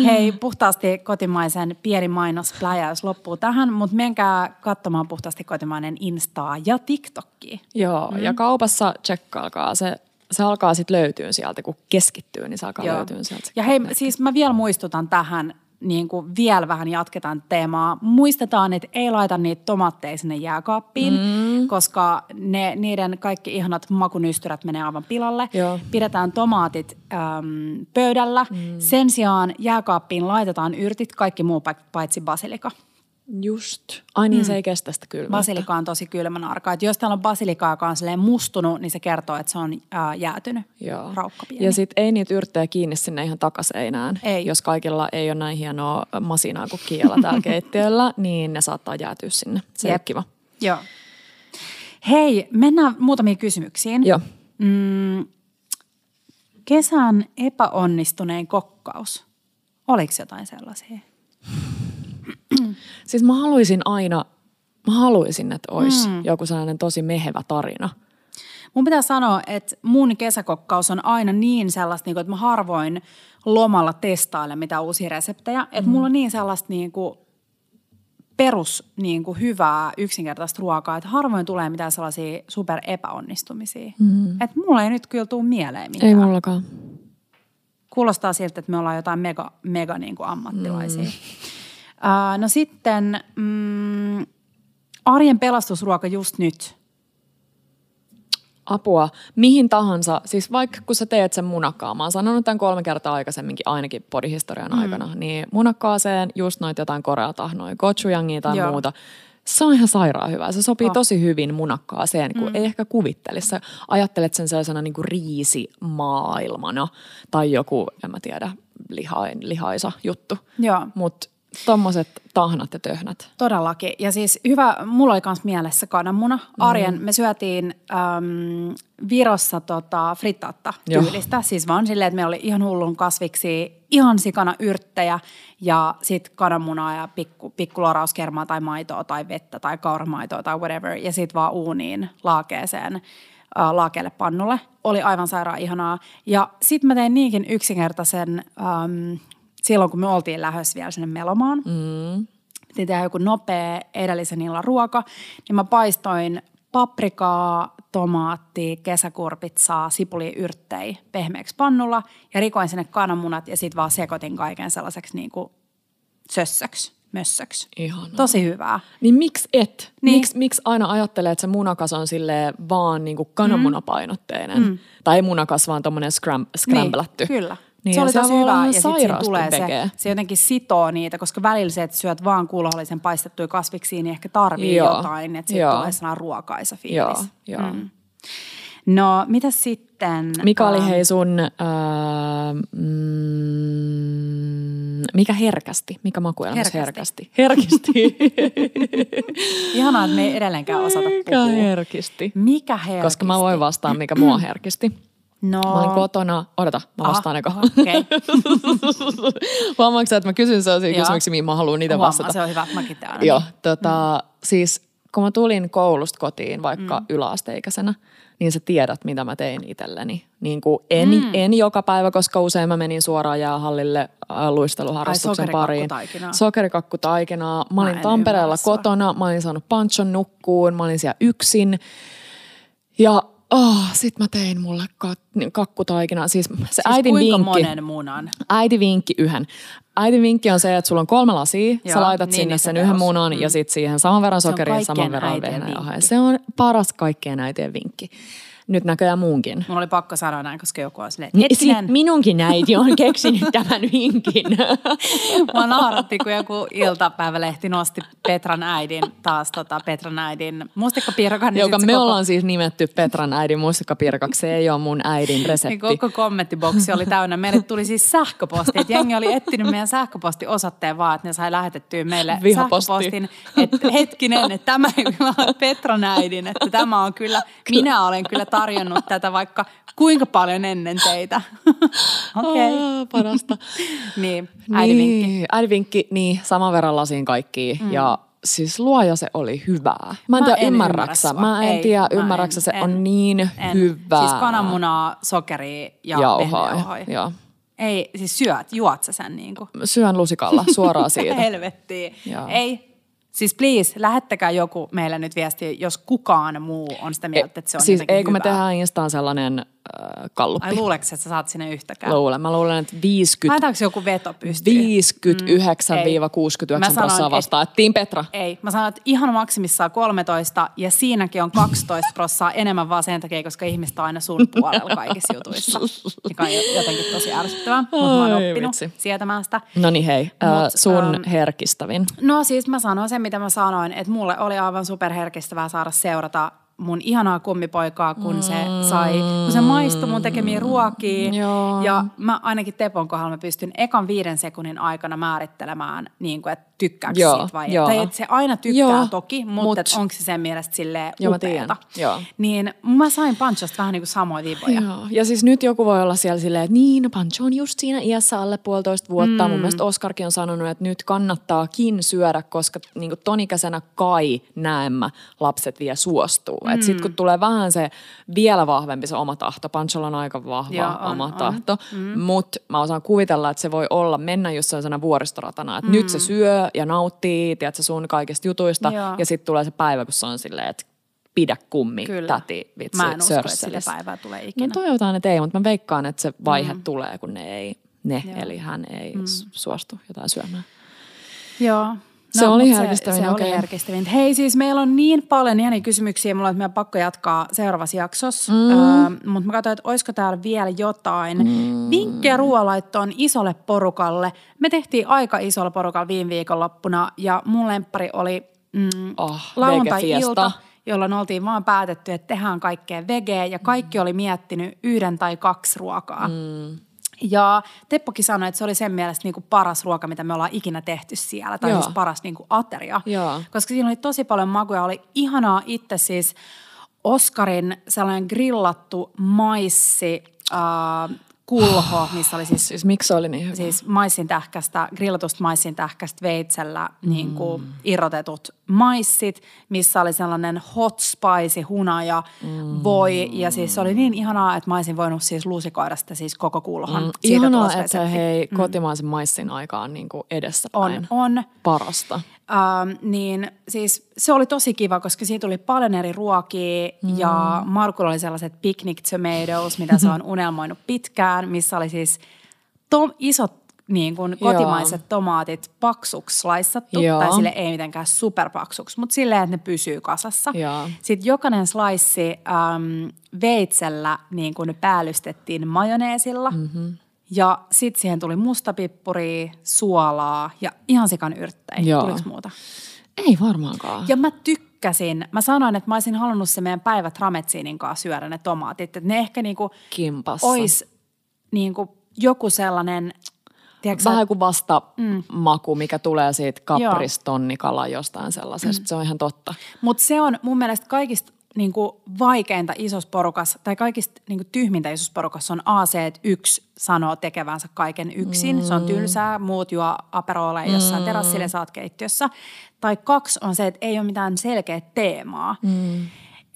Hei, puhtaasti kotimaisen pieni mainos pläjäys loppuu tähän, mutta menkää katsomaan puhtaasti kotimainen Instaa ja TikTokki. Joo, mm. ja kaupassa tsekkaakaa se se alkaa sitten löytyä sieltä, kun keskittyy, niin se alkaa Joo. löytyä sieltä. Ja hei, siis mä vielä muistutan tähän, niin kuin vielä vähän jatketaan teemaa. Muistetaan, että ei laita niitä tomatteja sinne jääkaappiin, mm. koska ne, niiden kaikki ihanat makunystyrät menee aivan pilalle. Joo. Pidetään tomaatit äm, pöydällä. Mm. Sen sijaan jääkaappiin laitetaan yrtit, kaikki muu paitsi basilika. Just. Ai niin, mm. se ei kestä sitä kylmää. Basilika on tosi kylmän arka. Et jos täällä on basilikaa, joka on mustunut, niin se kertoo, että se on ää, jäätynyt. Joo. Raukka pieni. Ja sitten ei niitä yrttejä kiinni sinne ihan takaseinään. Ei. Jos kaikilla ei ole näin hienoa masinaa kuin kiela täällä keittiöllä, niin ne saattaa jäätyä sinne. Se Jep. on kiva. Joo. Hei, mennään muutamiin kysymyksiin. Joo. Mm, kesän epäonnistuneen kokkaus. Oliko jotain sellaisia? siis mä haluaisin aina, mä haluaisin, että olisi mm. joku sellainen tosi mehevä tarina. Mun pitää sanoa, että mun kesäkokkaus on aina niin sellaista, niin että mä harvoin lomalla testailen mitä uusia reseptejä. Että mm. mulla on niin sellaista niin kuin, perus niin kuin, hyvää yksinkertaista ruokaa, että harvoin tulee mitään sellaisia super epäonnistumisia. Mm. Että mulla ei nyt kyllä tule mieleen mitään. Ei mullakaan. Kuulostaa siltä, että me ollaan jotain mega, mega niin kuin ammattilaisia. Mm. Uh, no sitten mm, arjen pelastusruoka just nyt. Apua. Mihin tahansa, siis vaikka kun sä teet sen munakkaa, mä oon sanonut tämän kolme kertaa aikaisemminkin ainakin podihistorian mm. aikana, niin munakkaaseen just noit jotain koreatahnoja, gochujangia tai Joo. muuta. Se on ihan sairaan hyvä. Se sopii oh. tosi hyvin munakkaaseen, kun mm. ei ehkä kuvittelisi. Sä ajattelet sen sellaisena niin kuin riisimaailmana tai joku, en mä tiedä, lihain, lihaisa juttu. Mutta Tuommoiset tahnat ja töhnät. Todellakin. Ja siis hyvä, mulla oli myös mielessä kananmuna. Arjen, mm. me syötiin äm, Virossa tota, frittatta tyylistä. Joo. Siis vaan silleen, että meillä oli ihan hullun kasviksi ihan sikana yrttejä ja sitten kananmunaa ja pikku, pikku lorauskermaa tai maitoa tai vettä tai kauramaitoa tai whatever. Ja sitten vaan uuniin laakeeseen laakeelle pannulle. Oli aivan sairaan ihanaa. Ja sitten mä tein niinkin yksinkertaisen ähm, silloin, kun me oltiin lähdössä vielä sinne melomaan. Mm. Piti tehdä joku nopea edellisen illan ruoka, niin mä paistoin paprikaa, tomaattia, kesäkurpitsaa, sipuliyrttejä pehmeäksi pannulla ja rikoin sinne kananmunat ja sitten vaan sekoitin kaiken sellaiseksi niin kuin sössöksi, mössöksi. Ihanaa. Tosi hyvää. Niin miksi et? Niin. Miksi miks aina ajattelee, että se munakas on sille vaan niinku kananmunapainotteinen? Mm. Tai ei munakas, vaan tommonen scram. Niin, kyllä. Niin, se oli tosi hyvä ja sitten tulee se, vegeä. se jotenkin sitoo niitä, koska välillä se, että syöt vaan kuulohallisen paistettuja kasviksia, niin ehkä tarvii Joo. jotain, että Joo. tulee sellainen ruokaisa fiilis. Joo, joo. Mm. No, mitä sitten? Mikä oli Ähm, hei sun, äh, mm, mikä herkästi? Mikä makuelämys herkästi? Herkästi. Herkisti. Ihanaa, että me ei edelleenkään osata mikä puhua. herkisti? Mikä herkisti? Koska mä voin vastaa, mikä mua herkisti. No. Mä olin kotona, odota, mä vastaan eka. aha, okei. Huomaatko sä, että mä kysyn sellaisia Joo. kysymyksiä, mihin mä haluan niitä Huomaa, vastata? se on hyvä, mäkin aina. Joo, tota, siis kun mä tulin koulusta kotiin vaikka mm. yläasteikäisenä, niin sä tiedät, mitä mä tein itselleni. Niin kuin en, mm. en joka päivä, koska usein mä menin suoraan jäähallille äh, luisteluharrastuksen Ai, pariin. sokerikakkutaikinaa. Mä olin Tampereella ymmärrä kotona, mä olin saanut panchon nukkuun, mä olin siellä yksin. Ja oh, sit mä tein mulle kakkutaikinaa. Siis se Siis äidin kuinka vinkki. monen munan? Äiti vinkki yhden. Äiti vinkki on se, että sulla on kolme lasia, Joo, sä laitat niin, sinne niin sen se yhden munan ja sitten siihen saman verran sokeria ja saman verran vehnäjauhoja. Se on paras kaikkien äitien vinkki. Nyt näköjään muunkin. Mun oli pakko sanoa näin, koska joku on silleen, Ni- hetkinen. si- minunkin äiti on keksinyt tämän vinkin. Mä nauratti, kun joku iltapäivälehti nosti Petran äidin, taas tota Petran äidin mustikkapiirakan. niin joka me koko, ollaan siis nimetty Petran äidin mustikapirkaksi. Se ei ole mun äidin Niin resepti. koko kommenttiboksi oli täynnä. Meille tuli siis sähköposti, että jengi oli etsinyt meidän sähköpostiosoitteen vaan, että ne sai lähetettyä meille Vihaposti. sähköpostin. Että hetkinen, että tämä ei ole Petran äidin, että tämä on kyllä, minä olen kyllä tarjonnut tätä vaikka kuinka paljon ennen teitä. Okei. Okay. Parasta. Niin, äidivinkki. Niin, äidivinkki, niin saman verran lasiin kaikki. Mm. Ja siis luoja se oli hyvää. Mä en Mä tiedä en ymmärräksä. ymmärrä. Mä en Ei, tiedä mä ymmärräksä. Se en, on niin en. hyvää. Siis kananmunaa, sokeria ja vehnäjauhoja. joo. Ei, siis syöt, juot sä sen niin kuin. Syön lusikalla suoraan siitä. Helvettiin. Ei. Siis please, lähettäkää joku meille nyt viesti, jos kukaan muu on sitä mieltä, että se on siis jotenkin ei kun me hyvää. tehdään Instaan sellainen äh, kalluppi. Ai luuleeko että sä saat sinne yhtäkään? Luulen. Mä luulen, että 50, Laitaanko joku veto pystyyn? 59-69 Mä sanon, prosenttia et- vastaa. että Team Petra. Ei. Mä sanon, että ihan maksimissaan 13 ja siinäkin on 12 prossaa enemmän vaan sen takia, koska ihmiset on aina sun puolella kaikissa jutuissa. Mikä on jo- jotenkin tosi ärsyttävää, mutta mä oon oppinut vitsi. sietämään sitä. No niin hei, äh, Mut, sun ähm, herkistävin. No siis mä sanoin sen, mitä mä sanoin, että mulle oli aivan superherkistävää saada seurata mun ihanaa kummipoikaa, kun se sai, kun se maistui mun tekemiä ruokia. Joo. Ja mä ainakin Tepon kohdalla mä pystyn ekan viiden sekunnin aikana määrittelemään, niin kuin, että tykkääkö Joo, siitä vai joo. Tai että se aina tykkää Joo, toki, mutta mut- onko se sen mielestä silleen Joo, mä upeata. tiedän, joo. Niin mä sain Panchosta vähän niin kuin samoja viivoja. Joo. Ja siis nyt joku voi olla siellä silleen, että niin, no Pancho on just siinä iässä alle puolitoista vuotta. Mm. Mun mielestä Oskarkin on sanonut, että nyt kannattaakin syödä, koska niin tonikäisenä kai näemmä lapset vielä suostuu. Mm. Että sitten kun tulee vähän se vielä vahvempi se oma tahto, Pancholla on aika vahva Joo, on, oma on. tahto, mm. mutta mä osaan kuvitella, että se voi olla mennä just sellaisena vuoristoratana, että mm. nyt se syö ja nauttii, tiedätkö, sun kaikista jutuista Joo. ja sitten tulee se päivä, kun se on silleen, että pidä kummi, Kyllä. täti, vitsi, Mä en usko, että sille päivää tulee No ikinä. toivotaan, että ei, mutta mä veikkaan, että se vaihe mm. tulee, kun ne ei, ne, Joo. eli hän ei mm. suostu jotain syömään. Joo. Se oli mut herkistävin, Se, se okei. oli. Hei siis meillä on niin paljon ihania kysymyksiä, mulla on, että meidän pakko jatkaa seuraavassa jaksossa. Mm. Öö, mutta mä katsoin, että olisiko täällä vielä jotain. Mm. Vinkkejä ruoanlaittoon isolle porukalle. Me tehtiin aika isolla porukalla viime viikonloppuna ja mun lemppari oli mm, Oh, lauantai-ilta, jolloin oltiin vaan päätetty, että tehdään kaikkea vegeä ja kaikki oli miettinyt yhden tai kaksi ruokaa. Mm. Ja Teppokin sanoi, että se oli sen mielestä niin kuin paras ruoka, mitä me ollaan ikinä tehty siellä. Tai Joo. siis paras niin kuin ateria. Joo. Koska siinä oli tosi paljon makuja. Oli ihanaa itse siis Oskarin sellainen grillattu maissi, äh, kulho, missä oli siis Siis miksi oli niin hyvä? siis maissin tähkästä, grillatusta maissin tähkästä veitsellä mm. niin kuin irrotetut maissit, missä oli sellainen hot spicy hunaja, mm. voi. Ja siis se oli niin ihanaa, että mä olisin voinut siis luusikoida sitä siis koko kulhon. Mm, Siitä ihanaa, että hei kotimaisen maissin aikaan niin kuin edessä On, on. Parasta. Ähm, niin siis se oli tosi kiva, koska siitä tuli paljon eri ruokia mm. ja Markulla oli sellaiset picnic tomatoes, mitä se on unelmoinut pitkään, missä oli siis to- isot niin kuin Joo. kotimaiset tomaatit paksuksi slaissattu, Joo. tai sille ei mitenkään superpaksuksi, mutta silleen, että ne pysyy kasassa. Joo. Sitten jokainen slice äm, veitsellä niin kuin päällystettiin majoneesilla. Mm-hmm. Ja sitten siihen tuli mustapippuri, suolaa ja ihan sikan yrttejä. Joo. Tuliko muuta? Ei varmaankaan. Ja mä tykkäsin. Mä sanoin, että mä olisin halunnut se meidän päivät rametsiinin kanssa syödä ne tomaatit. Että ne ehkä niinku Kimpassa. ois niinku joku sellainen, tiedätkö, Vähän kuin vasta mm. maku, mikä tulee siitä kapristonnikala jostain sellaisesta. Mm. Se on ihan totta. Mutta se on mun mielestä kaikista niinku vaikeinta isossa porukassa, tai kaikista niinku tyhmintä isossa porukassa on A se, että yksi sanoo tekevänsä kaiken yksin. Mm. Se on tylsää, muut juo aperoleja jossain mm. ja sä oot keittiössä. Tai kaksi on se, että ei ole mitään selkeää teemaa. Mm.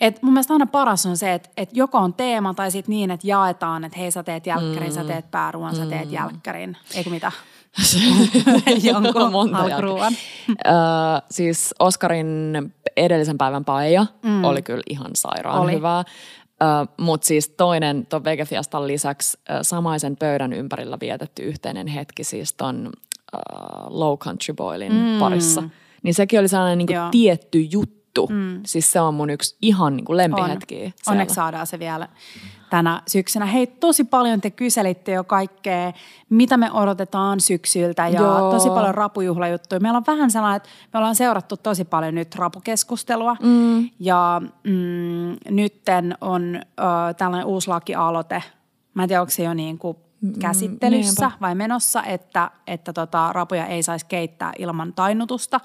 Et mun mielestä aina paras on se, että, että joko on teema tai sitten niin, että jaetaan, että hei sä teet jälkkärin, mm. sä teet pääruoan, mm. sä teet jälkkärin. Eikö mitä? Jonkun Monta alkuruuan. Öö, siis Oskarin edellisen päivän paija mm. oli kyllä ihan sairaan Oli. hyvää. Mutta siis toinen tuon Vegefiastan lisäksi ö, samaisen pöydän ympärillä vietetty yhteinen hetki siis ton ö, Low Country Boilin mm. parissa. Niin sekin oli sellainen niinku tietty juttu. Mm. Siis se on mun yksi ihan niinku lempihetki. On. siellä. Onneksi saadaan se vielä tänä syksynä. Hei, tosi paljon te kyselitte jo kaikkea, mitä me odotetaan syksyltä ja Joo. tosi paljon rapujuhlajuttuja. Meillä on vähän sellainen, että me ollaan seurattu tosi paljon nyt rapukeskustelua mm. ja mm, nytten on ö, tällainen uusi lakialoite. Mä en tiedä, onko se jo niin kuin käsittelyssä niinpä. vai menossa, että, että tota, rapuja ei saisi keittää ilman tainnutusta.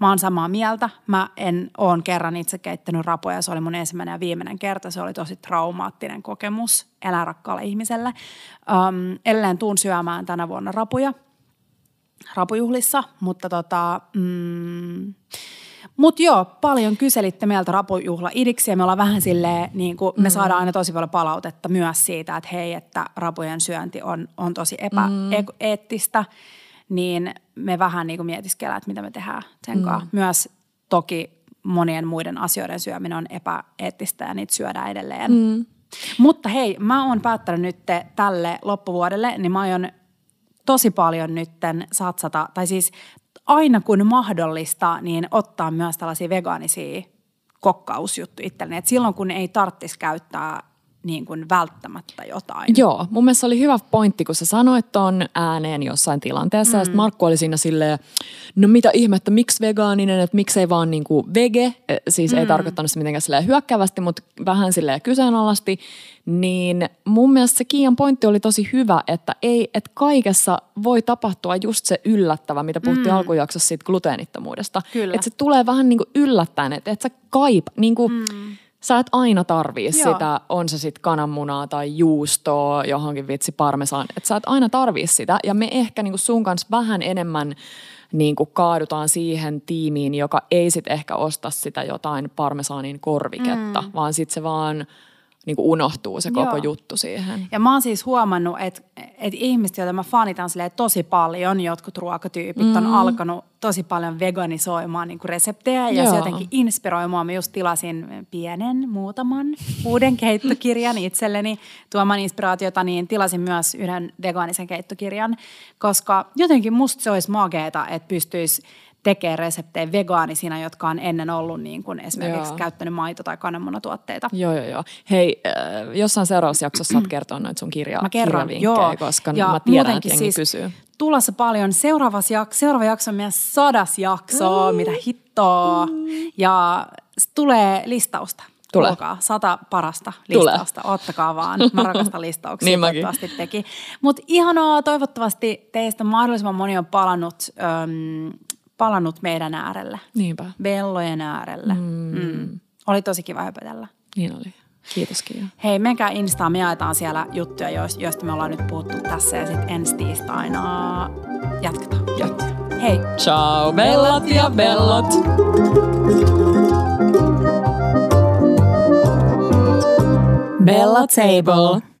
Mä oon samaa mieltä. Mä en oon kerran itse keittänyt rapuja. Se oli mun ensimmäinen ja viimeinen kerta. Se oli tosi traumaattinen kokemus eläinrakkaalle ihmiselle. Um, edelleen tuun syömään tänä vuonna rapuja rapujuhlissa, mutta tota, mm, mut joo, paljon kyselitte meiltä rapujuhla idiksi ja me ollaan vähän silleen, niin kuin, me saadaan aina tosi paljon palautetta myös siitä, että hei, että rapujen syönti on, on tosi epäeettistä, niin me vähän niin kuin mietiskelään, että mitä me tehdään sen kanssa. Myös toki monien muiden asioiden syöminen on epäeettistä ja niitä syödään edelleen. Mm. Mutta hei, mä oon päättänyt nyt tälle loppuvuodelle, niin mä aion tosi paljon nytten satsata, tai siis aina kun mahdollista, niin ottaa myös tällaisia vegaanisia kokkausjuttuja itselleni. Et silloin kun ei tarvitsisi käyttää niin kuin välttämättä jotain. Joo, mun mielestä oli hyvä pointti, kun sä sanoit ton ääneen jossain tilanteessa. Mm. Ja sitten Markku oli siinä silleen, no mitä ihmettä, miksi vegaaninen, että miksei vaan niinku vege, Eh, siis mm. ei tarkoittanut se mitenkään silleen hyökkäävästi, mutta vähän silleen kyseenalasti. Niin mun mielestä se Kiian pointti oli tosi hyvä, että ei, että kaikessa voi tapahtua just se yllättävä, mitä puhuttiin mm. alkujaksossa siitä gluteenittomuudesta. Kyllä. Että se tulee vähän niinku yllättäen, että et sä kaipa, niinku, mm. Sä et aina tarvii Joo. sitä, on se sitten kananmunaa tai juustoa, johonkin vitsi parmesan. Että sä et aina tarvii sitä. Ja me ehkä niinku sun kanssa vähän enemmän niinku kaadutaan siihen tiimiin, joka ei sit ehkä osta sitä jotain parmesaanin korviketta, mm. vaan sitten se vaan niinku unohtuu se koko Joo. juttu siihen. Ja mä oon siis huomannut, että, että ihmiset, joita mä fanitan silleen tosi paljon, jotkut ruokatyypit mm. on alkanut tosi paljon veganisoimaan niin kuin reseptejä ja Joo. se jotenkin inspiroi mua. Mä just tilasin pienen, muutaman uuden keittokirjan itselleni tuomaan inspiraatiota, niin tilasin myös yhden vegaanisen keittokirjan, koska jotenkin musta se olisi mageeta, että pystyisi tekemään reseptejä vegaanisina, jotka on ennen ollut niin kuin esimerkiksi Joo. käyttänyt maito- tai kananmunatuotteita. Joo, joo, joo. Hei, äh, jossain seuraavassa jaksossa saat kertoa noita sun kirja, Mä kerron, kirjavinkkejä, joo. koska ja mä tiedän, että siis kysyy. Tulossa paljon. Seuraavassa jak- seuraava jakso on meidän sadas jakso, mitä hittoa. Ja s- tulee listausta. Tulee. Kuulkaa, sata parasta listausta. Ottakaa vaan. Mä rakastan listauksia. Niin toivottavasti teki. Mutta ihanaa, toivottavasti teistä mahdollisimman moni on palannut, öm, palannut meidän äärelle. Niinpä, Bellojen äärelle. Mm. Mm. Oli tosi kiva höpötellä. niin oli. Kiitos Kiia. Hei, menkää Instaan, me jaetaan siellä juttuja, jois- joista me ollaan nyt puhuttu tässä ja sitten ensi tiistaina jatketaan. Jat. Hei! Ciao, bellat ja bellot! Bella Table.